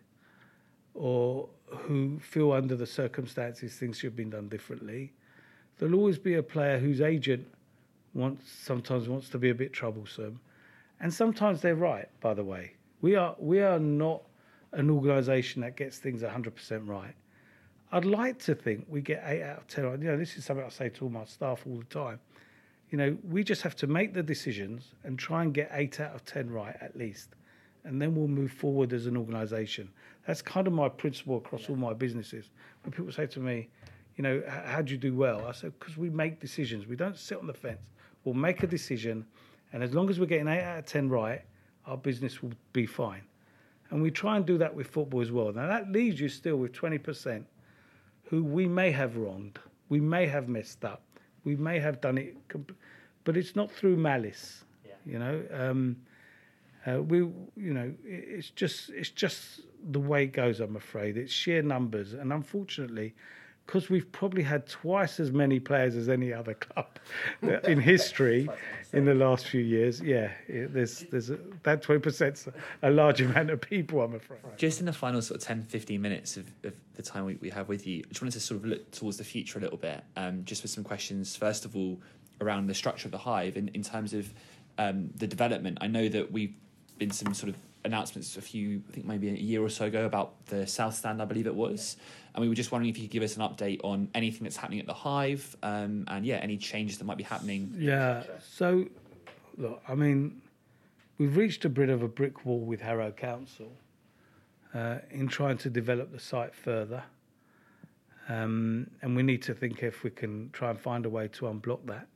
or who feel under the circumstances things should have been done differently. There'll always be a player whose agent wants sometimes wants to be a bit troublesome. And sometimes they're right, by the way. We are we are not an organisation that gets things 100% right. I'd like to think we get 8 out of 10. You know, this is something I say to all my staff all the time you know, we just have to make the decisions and try and get eight out of 10 right at least. And then we'll move forward as an organization. That's kind of my principle across yeah. all my businesses. When people say to me, you know, how do you do well? I said, because we make decisions. We don't sit on the fence. We'll make a decision. And as long as we're getting eight out of 10 right, our business will be fine. And we try and do that with football as well. Now, that leaves you still with 20% who we may have wronged, we may have messed up, we may have done it, but it's not through malice. Yeah. You know, um, uh, we, you know, it's just it's just the way it goes. I'm afraid it's sheer numbers, and unfortunately, because we've probably had twice as many players as any other club in history in the last few years. Yeah, there's there's a, that twenty percent a large amount of people. I'm afraid. Just in the final sort of 10, 15 minutes of, of the time we, we have with you, I just wanted to sort of look towards the future a little bit, um, just with some questions. First of all, around the structure of the hive in, in terms of um, the development. I know that we've been some sort of announcements a few, I think maybe a year or so ago about the South Stand, I believe it was. And we were just wondering if you could give us an update on anything that's happening at the Hive um, and, yeah, any changes that might be happening. Yeah. So, look, I mean, we've reached a bit of a brick wall with Harrow Council uh, in trying to develop the site further. Um, and we need to think if we can try and find a way to unblock that.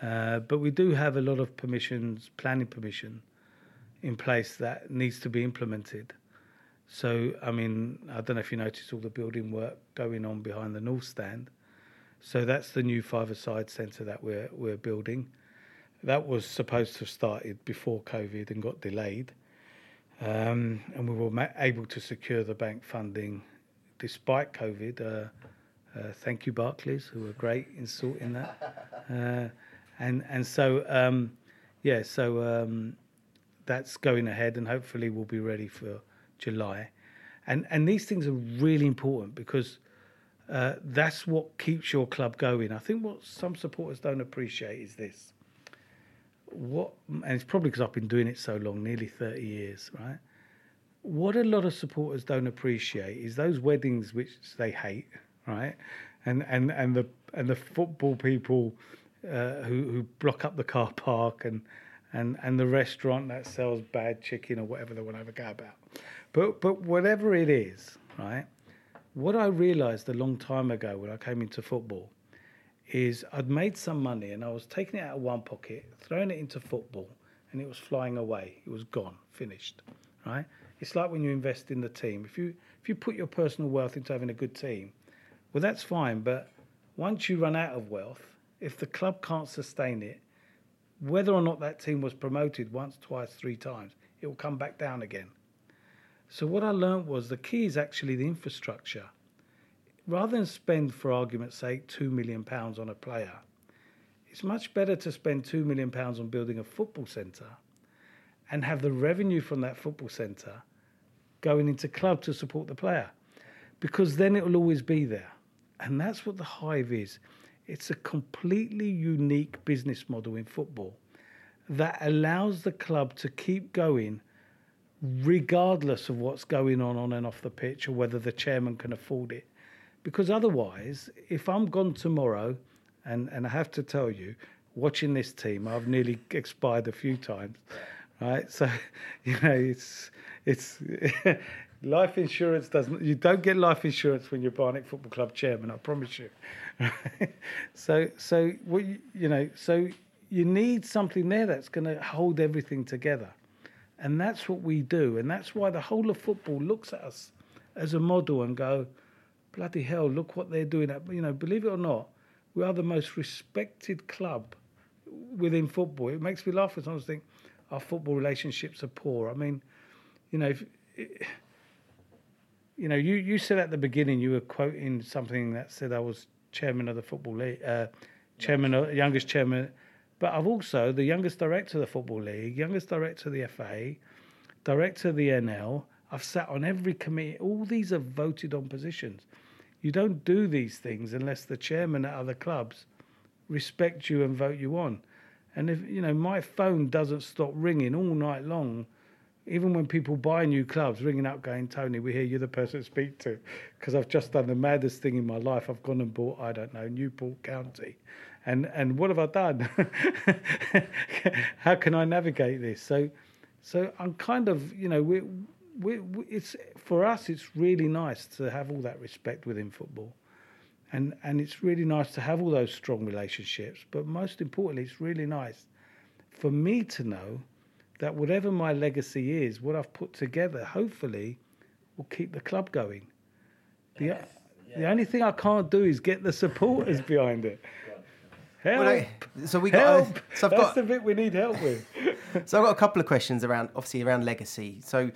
Uh, but we do have a lot of permissions, planning permission, in place that needs to be implemented. So, I mean, I don't know if you noticed all the building work going on behind the North Stand. So that's the new five-a-side centre that we're we're building. That was supposed to have started before COVID and got delayed, um, and we were ma- able to secure the bank funding despite COVID. Uh, uh, thank you, Barclays, who were great in sorting that. Uh, and and so um, yeah, so um, that's going ahead, and hopefully we'll be ready for July. And and these things are really important because uh, that's what keeps your club going. I think what some supporters don't appreciate is this. What, and it's probably because I've been doing it so long, nearly 30 years, right? What a lot of supporters don't appreciate is those weddings which they hate, right? And and and the and the football people uh, who who block up the car park and and and the restaurant that sells bad chicken or whatever they want to go about. But but whatever it is, right? What I realised a long time ago when I came into football is I'd made some money and I was taking it out of one pocket, throwing it into football, and it was flying away. It was gone, finished, right? It's like when you invest in the team. If you if you put your personal wealth into having a good team, well, that's fine. But once you run out of wealth, if the club can't sustain it, whether or not that team was promoted once, twice, three times, it will come back down again. So what I learned was the key is actually the infrastructure. Rather than spend, for argument's sake, two million pounds on a player, it's much better to spend two million pounds on building a football centre and have the revenue from that football centre going into club to support the player, because then it will always be there, and that's what the hive is. It's a completely unique business model in football that allows the club to keep going regardless of what's going on on and off the pitch or whether the chairman can afford it. Because otherwise, if I'm gone tomorrow, and, and I have to tell you, watching this team, I've nearly expired a few times, right? So, you know, it's it's life insurance doesn't. You don't get life insurance when you're Barnet Football Club chairman. I promise you. so so what you, you know so you need something there that's going to hold everything together. And that's what we do. And that's why the whole of football looks at us as a model and go, bloody hell, look what they're doing. You know, believe it or not, we are the most respected club within football. It makes me laugh when I think our football relationships are poor. I mean, you know, if, you know, you, you said at the beginning you were quoting something that said I was chairman of the football league, uh, chairman, of, youngest chairman but I've also the youngest director of the Football League, youngest director of the FA, director of the NL. I've sat on every committee. All these are voted on positions. You don't do these things unless the chairman at other clubs respect you and vote you on. And if you know my phone doesn't stop ringing all night long, even when people buy new clubs, ringing up going, Tony, we hear you're the person to speak to, because I've just done the maddest thing in my life. I've gone and bought I don't know Newport County, and and what have I done? How can I navigate this? So, so I'm kind of you know we, we, we it's for us it's really nice to have all that respect within football, and and it's really nice to have all those strong relationships. But most importantly, it's really nice for me to know that whatever my legacy is, what I've put together, hopefully, will keep the club going. The, yeah. the only thing I can't do is get the supporters behind it. Help. Well, I, so we got. Help. So I've That's got, the bit we need help with. so I've got a couple of questions around, obviously, around legacy. So,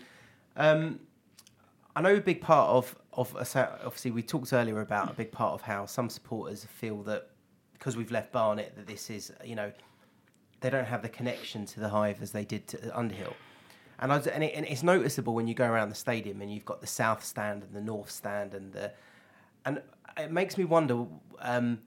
um, I know a big part of of obviously we talked earlier about a big part of how some supporters feel that because we've left Barnet that this is you know they don't have the connection to the Hive as they did to Underhill. And, was, and, it, and, it's noticeable when you go around the stadium and you've got the south stand and the north stand and the and it makes me wonder um,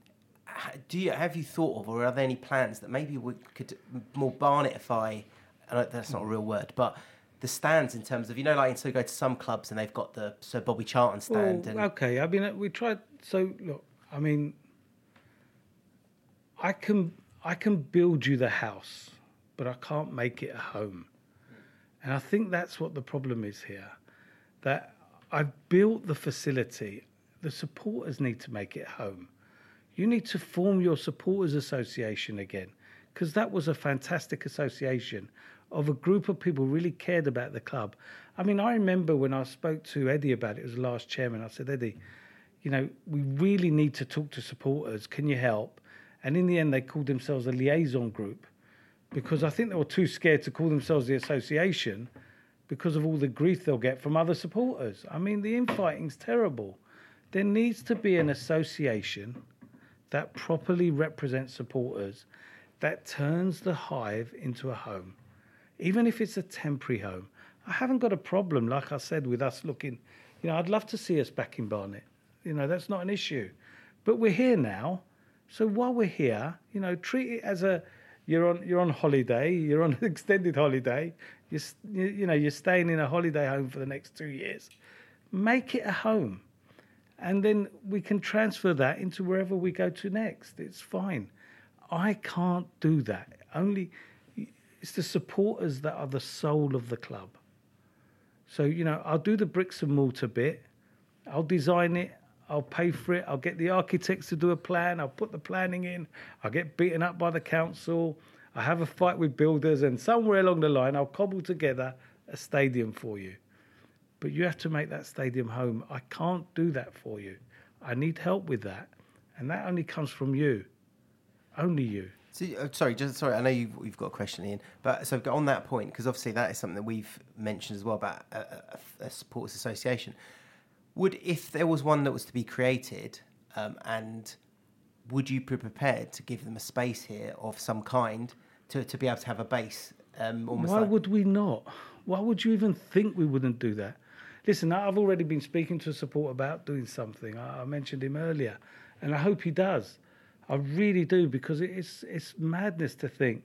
do you have you thought of, or are there any plans that maybe we could more Barnetify? That's not a real word, but the stands in terms of you know, like so you go to some clubs and they've got the Sir Bobby Charlton stand. Well, and... Okay, I mean we tried. So look, I mean, I can I can build you the house, but I can't make it a home, and I think that's what the problem is here. That I've built the facility, the supporters need to make it home you need to form your supporters association again because that was a fantastic association of a group of people really cared about the club. I mean, I remember when I spoke to Eddie about it as last chairman, I said, Eddie, you know, we really need to talk to supporters. Can you help? And in the end, they called themselves a liaison group because I think they were too scared to call themselves the association because of all the grief they'll get from other supporters. I mean, the infighting's terrible. There needs to be an association that properly represents supporters, that turns the hive into a home, even if it's a temporary home. I haven't got a problem, like I said, with us looking. You know, I'd love to see us back in Barnet. You know, that's not an issue. But we're here now. So while we're here, you know, treat it as a you're on you're on holiday, you're on an extended holiday. You, you know, you're staying in a holiday home for the next two years. Make it a home, and then we can transfer that into wherever we go to next. It's fine. I can't do that. Only it's the supporters that are the soul of the club. So you know, I'll do the bricks and mortar bit. I'll design it. I'll pay for it. I'll get the architects to do a plan. I'll put the planning in. I'll get beaten up by the council. I have a fight with builders, and somewhere along the line, I'll cobble together a stadium for you. But you have to make that stadium home. I can't do that for you. I need help with that, and that only comes from you. Only you. So, uh, sorry, just sorry. I know you've, you've got a question, Ian. But so on that point, because obviously that is something that we've mentioned as well about a, a, a supporters association. Would if there was one that was to be created, um, and would you be prepared to give them a space here of some kind to, to be able to have a base? Um, Why like... would we not? Why would you even think we wouldn't do that? Listen, I've already been speaking to support about doing something. I, I mentioned him earlier, and I hope he does. I really do because it's it's madness to think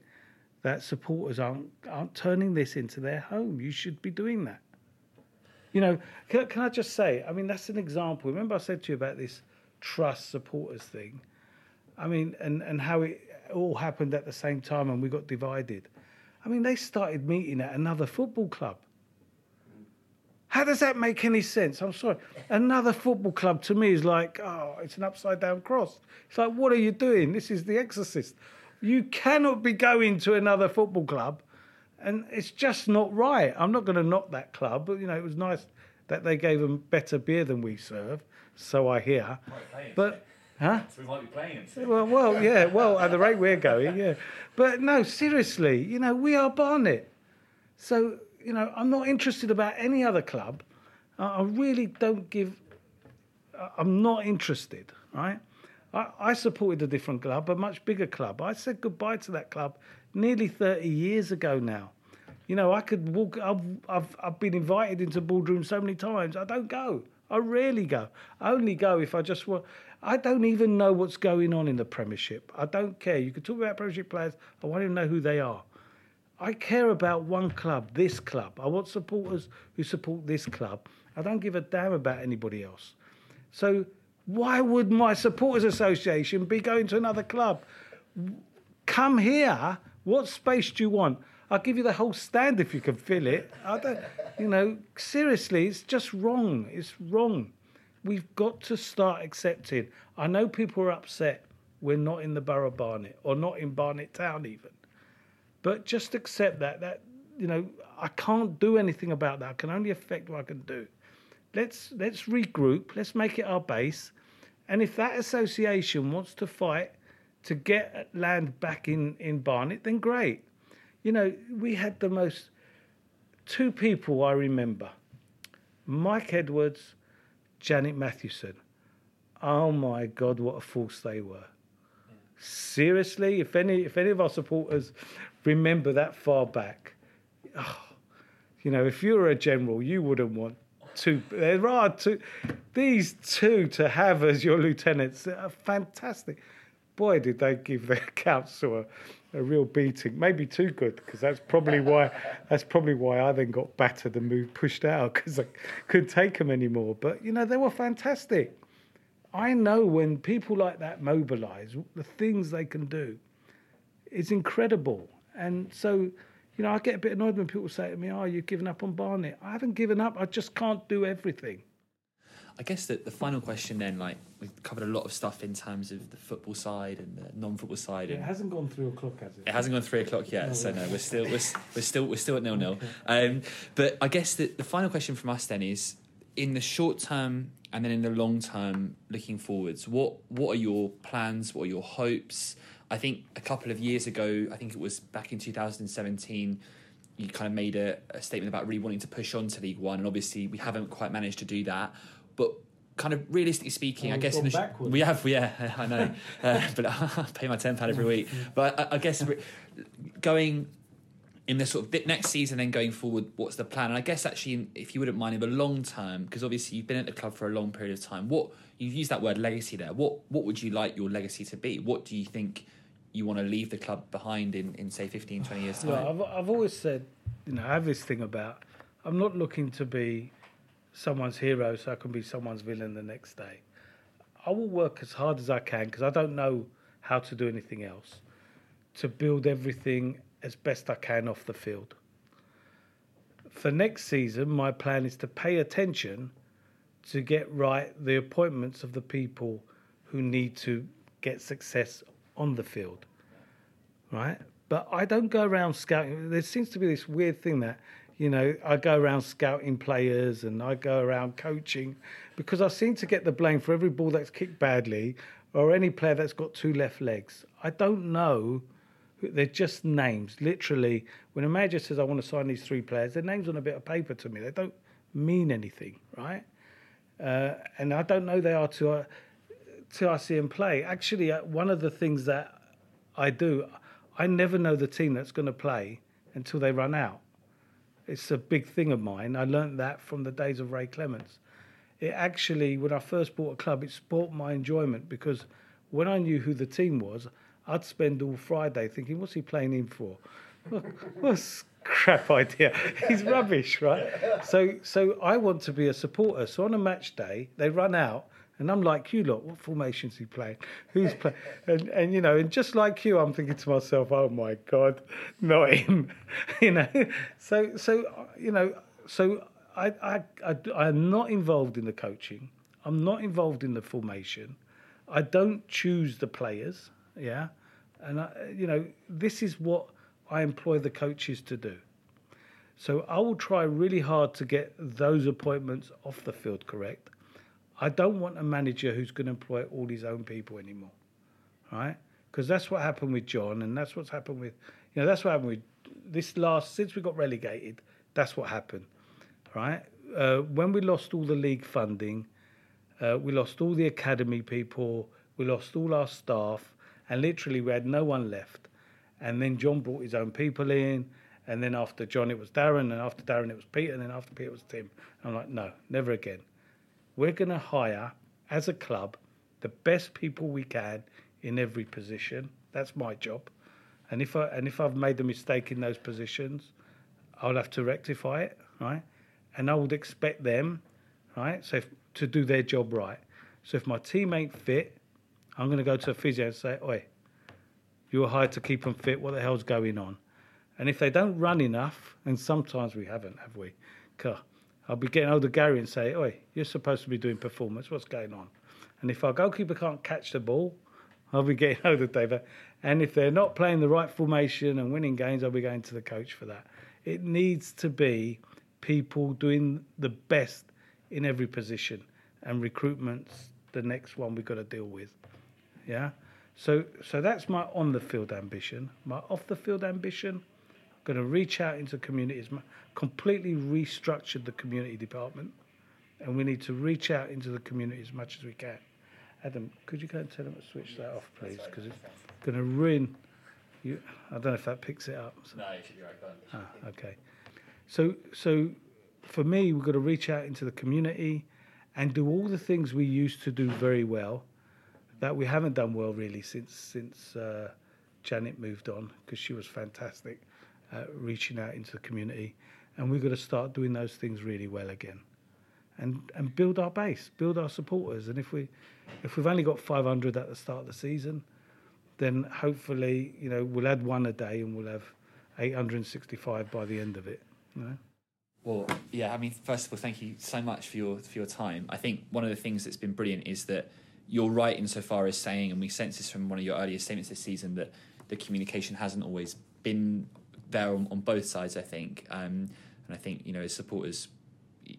that supporters aren't aren't turning this into their home. You should be doing that. You know, can, can I just say? I mean, that's an example. Remember, I said to you about this trust supporters thing. I mean, and and how it all happened at the same time, and we got divided. I mean, they started meeting at another football club. How does that make any sense? I'm sorry. Another football club to me is like, oh, it's an upside down cross. It's like, what are you doing? This is The Exorcist. You cannot be going to another football club, and it's just not right. I'm not going to knock that club, but you know, it was nice that they gave them better beer than we serve, so I hear. But Huh? So we might be playing. Well, well, yeah. Well, at the rate we're going, yeah. But no, seriously, you know, we are Barnet. So, you know, I'm not interested about any other club. I really don't give. I'm not interested, right? I, I supported a different club, a much bigger club. I said goodbye to that club nearly 30 years ago now. You know, I could walk. I've, I've, I've been invited into boardrooms so many times. I don't go. I rarely go. I only go if I just want. I don't even know what's going on in the Premiership. I don't care. You can talk about Premiership players. I want to know who they are. I care about one club, this club. I want supporters who support this club. I don't give a damn about anybody else. So why would my supporters association be going to another club? Come here. What space do you want? I'll give you the whole stand if you can fill it. I don't, you know, seriously, it's just wrong. It's wrong. We've got to start accepting. I know people are upset we're not in the borough of Barnet or not in Barnet town even. But just accept that that you know I can't do anything about that. I can only affect what I can do. Let's let's regroup. Let's make it our base. And if that association wants to fight to get land back in in Barnet, then great. You know we had the most two people I remember, Mike Edwards Janet Mathewson. Oh my God, what a force they were. Seriously, if any if any of our supporters remember that far back, oh, you know, if you were a general, you wouldn't want two. There are two. These two to have as your lieutenants are fantastic. Boy, did they give their council a, a real beating. Maybe too good, because that's probably why that's probably why I then got battered and moved pushed out because I couldn't take them anymore. But you know they were fantastic. I know when people like that mobilise, the things they can do, it's incredible. And so, you know, I get a bit annoyed when people say to me, "Oh, you've given up on Barnet." I haven't given up. I just can't do everything. I guess that the final question then, like we've covered a lot of stuff in terms of the football side and the non-football side. Yeah, it hasn't gone three o'clock, has it? It hasn't gone three o'clock yet, no, so no, we're still we're, we're still we're still at nil nil. Okay. Um, but I guess that the final question from us then is, in the short term and then in the long term, looking forwards, what what are your plans? What are your hopes? I think a couple of years ago, I think it was back in 2017 you kind of made a, a, statement about really wanting to push on to League One, and obviously we haven't quite managed to do that. But kind of realistically speaking, oh, I guess in the sh- we have, yeah, I know, uh, but I pay my ten pound every week. But I, I guess going in the sort of next season, then going forward, what's the plan? And I guess actually, if you wouldn't mind, in the long term, because obviously you've been at the club for a long period of time. What you've used that word legacy there. What what would you like your legacy to be? What do you think you want to leave the club behind in, in say 15, 20 years time? Well, I've I've always said, you know, I have this thing about I'm not looking to be someone's hero so I can be someone's villain the next day. I will work as hard as I can because I don't know how to do anything else to build everything as best I can off the field. For next season, my plan is to pay attention to get right the appointments of the people who need to get success on the field. Right? But I don't go around scouting. There seems to be this weird thing that, you know, I go around scouting players and I go around coaching because I seem to get the blame for every ball that's kicked badly or any player that's got two left legs. I don't know they're just names. Literally, when a manager says, I want to sign these three players, they're names on a bit of paper to me. They don't mean anything, right? Uh, and I don't know they are to, uh, till I see them play. Actually, uh, one of the things that I do, I never know the team that's going to play until they run out. It's a big thing of mine. I learned that from the days of Ray Clemence. It actually, when I first bought a club, it spoilt my enjoyment because when I knew who the team was, I'd spend all Friday thinking, what's he playing in for? What, what's crap idea? He's rubbish, right? So, so I want to be a supporter. So on a match day, they run out, and I'm like you lot. What formation's he playing? Who's playing? And, and you know, and just like you, I'm thinking to myself, oh my god, not him. you know. So, so you know, so I, I, I, I'm not involved in the coaching. I'm not involved in the formation. I don't choose the players. Yeah. And, I, you know, this is what I employ the coaches to do. So I will try really hard to get those appointments off the field correct. I don't want a manager who's going to employ all his own people anymore, right? Because that's what happened with John, and that's what's happened with, you know, that's what happened with this last since we got relegated. That's what happened, right? Uh, when we lost all the league funding, uh, we lost all the academy people, we lost all our staff, and literally we had no one left. And then John brought his own people in, and then after John it was Darren, and after Darren it was Peter, and then after Peter it was Tim. I'm like, no, never again. We're going to hire as a club the best people we can in every position. That's my job. And if I and if I've made a mistake in those positions, I'll have to rectify it, right? And I would expect them, right, so if, to do their job right. So if my team ain't fit, I'm going to go to a physio and say, Oi, you were hired to keep them fit. What the hell's going on? And if they don't run enough, and sometimes we haven't, have we? I'll be getting older Gary and say, Oi, you're supposed to be doing performance. What's going on? And if our goalkeeper can't catch the ball, I'll be getting older David. And if they're not playing the right formation and winning games, I'll be going to the coach for that. It needs to be people doing the best in every position, and recruitment's the next one we've got to deal with. Yeah. So so that's my on the field ambition. My off the field ambition, going to reach out into communities, completely restructured the community department, and we need to reach out into the community as much as we can. Adam, could you go and tell them to switch that off, please? Because it's going to ruin. You, I don't know if that picks it up. So. No, it should be right. Ah, okay. So so for me, we've got to reach out into the community and do all the things we used to do very well that we haven't done well really since since uh, Janet moved on because she was fantastic at reaching out into the community, and we've got to start doing those things really well again, and and build our base, build our supporters, and if we if we've only got 500 at the start of the season, then hopefully you know we'll add one a day and we'll have 865 by the end of it. You know? Well, yeah. I mean, first of all, thank you so much for your for your time. I think one of the things that's been brilliant is that you're right insofar as saying, and we sense this from one of your earlier statements this season, that the communication hasn't always been there on, on both sides. I think, um, and I think you know, as supporters,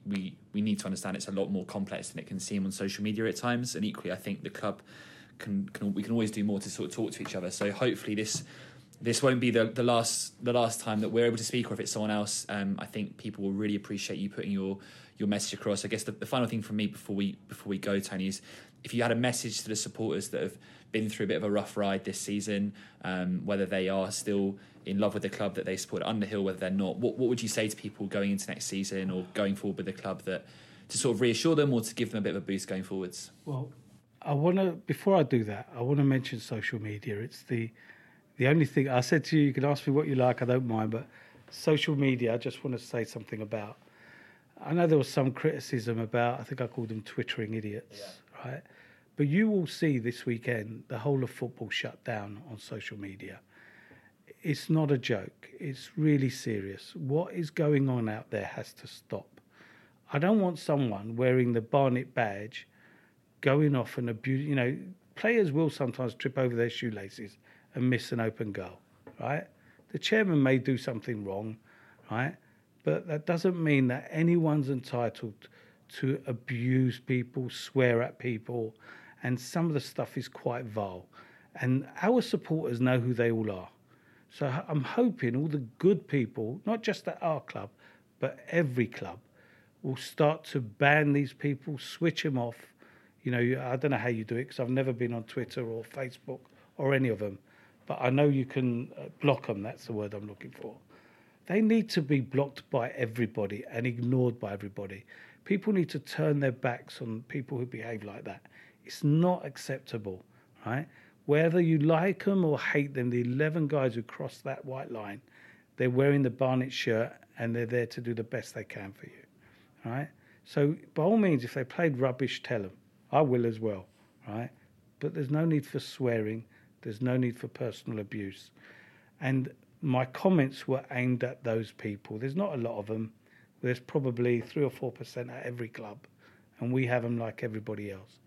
we we need to understand it's a lot more complex than it can seem on social media at times. And equally, I think the club can, can we can always do more to sort of talk to each other. So hopefully this this won't be the, the last the last time that we're able to speak, or if it's someone else, um, I think people will really appreciate you putting your your message across. I guess the, the final thing from me before we before we go, Tony, is if you had a message to the supporters that have been through a bit of a rough ride this season, um, whether they are still in love with the club that they support Underhill, whether they're not, what, what would you say to people going into next season or going forward with the club that to sort of reassure them or to give them a bit of a boost going forwards? Well, I want to before I do that, I want to mention social media. It's the the only thing I said to you. You can ask me what you like. I don't mind, but social media. I just want to say something about. I know there was some criticism about. I think I called them twittering idiots, yeah. right? But you will see this weekend the whole of football shut down on social media. It's not a joke. It's really serious. What is going on out there has to stop. I don't want someone wearing the Barnet badge going off and abuse. You know, players will sometimes trip over their shoelaces and miss an open goal, right? The chairman may do something wrong, right? But that doesn't mean that anyone's entitled to abuse people, swear at people, and some of the stuff is quite vile. And our supporters know who they all are. So I'm hoping all the good people, not just at our club, but every club, will start to ban these people, switch them off. You know, I don't know how you do it because I've never been on Twitter or Facebook or any of them, but I know you can uh, block them. That's the word I'm looking for. They need to be blocked by everybody and ignored by everybody. People need to turn their backs on people who behave like that. It's not acceptable, right? Whether you like them or hate them, the 11 guys who crossed that white line, they're wearing the Barnet shirt and they're there to do the best they can for you, right? So, by all means, if they played rubbish, tell them. I will as well, right? But there's no need for swearing, there's no need for personal abuse. And my comments were aimed at those people. There's not a lot of them. There's probably three or four percent at every club, and we have them like everybody else.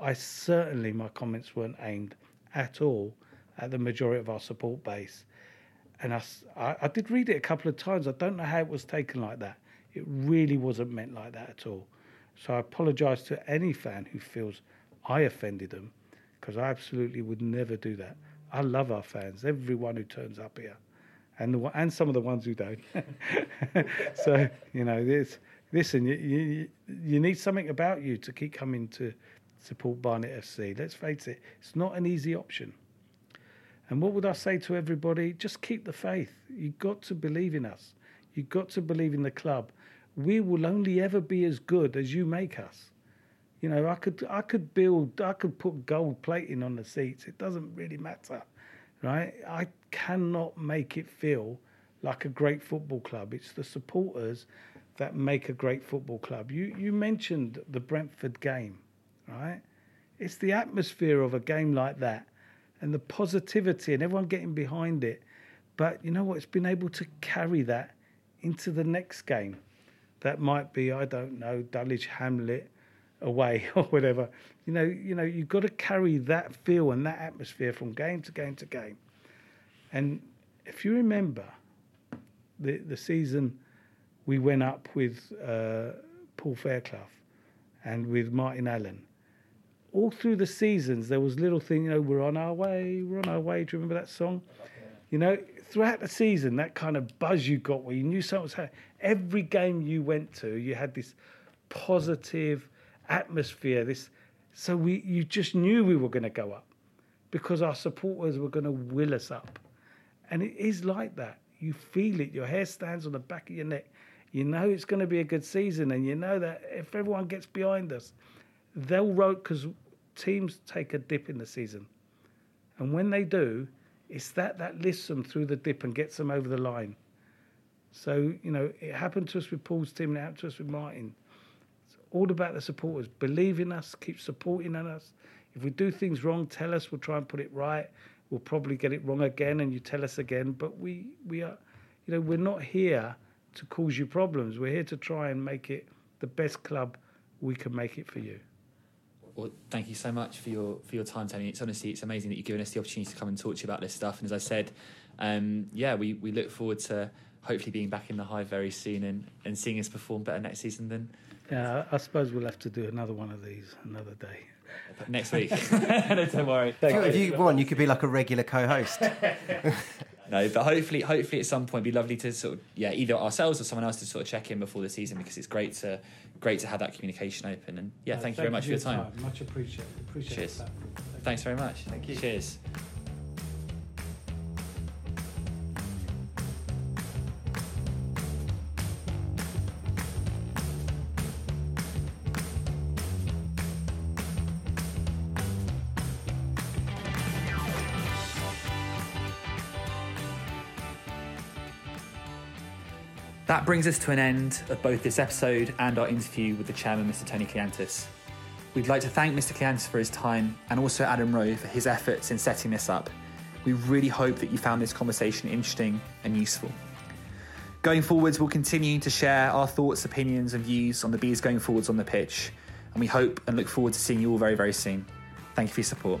I certainly, my comments weren't aimed at all at the majority of our support base. And I, I, did read it a couple of times. I don't know how it was taken like that. It really wasn't meant like that at all. So I apologise to any fan who feels I offended them, because I absolutely would never do that. I love our fans, everyone who turns up here, and the, and some of the ones who don't. so you know, this listen, you, you you need something about you to keep coming to support Barnet FC. Let's face it, it's not an easy option. And what would I say to everybody? Just keep the faith. You've got to believe in us. You've got to believe in the club. We will only ever be as good as you make us. You know, I could I could build I could put gold plating on the seats. It doesn't really matter. Right? I cannot make it feel like a great football club. It's the supporters that make a great football club. You you mentioned the Brentford game right? It's the atmosphere of a game like that and the positivity and everyone getting behind it. But you know what? It's been able to carry that into the next game. That might be, I don't know, Dulwich Hamlet away or whatever. You know, you know, you've got to carry that feel and that atmosphere from game to game to game. And if you remember the the season we went up with uh, Paul Fairclough and with Martin Allen, all through the seasons, there was little thing, you know, we're on our way, we're on our way. Do you remember that song? You know, throughout the season, that kind of buzz you got where you knew something was happening. Every game you went to, you had this positive atmosphere. This, so we, you just knew we were going to go up because our supporters were going to will us up, and it is like that. You feel it. Your hair stands on the back of your neck. You know it's going to be a good season, and you know that if everyone gets behind us, they'll roll because teams take a dip in the season, and when they do, it's that that lifts them through the dip and gets them over the line. So you know, it happened to us with Paul's team, and it happened to us with Martin. It's all about the supporters. Believe in us, keep supporting us. If we do things wrong, tell us. We'll try and put it right. We'll probably get it wrong again, and you tell us again. But we we are, you know, we're not here to cause you problems. We're here to try and make it the best club we can make it for you. Well, thank you so much for your for your time, Tony. It's honestly it's amazing that you've given us the opportunity to come and talk to you about this stuff. And as I said, um, yeah, we, we look forward to hopefully being back in the Hive very soon and, and seeing us perform better next season than. Yeah, I suppose we'll have to do another one of these another day. Next week. no, don't worry. If you want, you could be like a regular co-host. no, but hopefully, hopefully at some point, it'd be lovely to sort of yeah, either ourselves or someone else to sort of check in before the season because it's great to great to have that communication open. And yeah, No, thank, you very much for your time. Much appreciated. Appreciate Cheers. that. Thanks very much. Thank you. Cheers. That brings us to an end of both this episode and our interview with the chairman, Mr. Tony Kleanthous. We'd like to thank Mr. Kleanthous for his time and also Adam Rowe for his efforts in setting this up. We really hope that you found this conversation interesting and useful. Going forwards, we'll continue to share our thoughts, opinions, and views on the Bees going forwards on the pitch, and we hope and look forward to seeing you all very, very soon. Thank you for your support.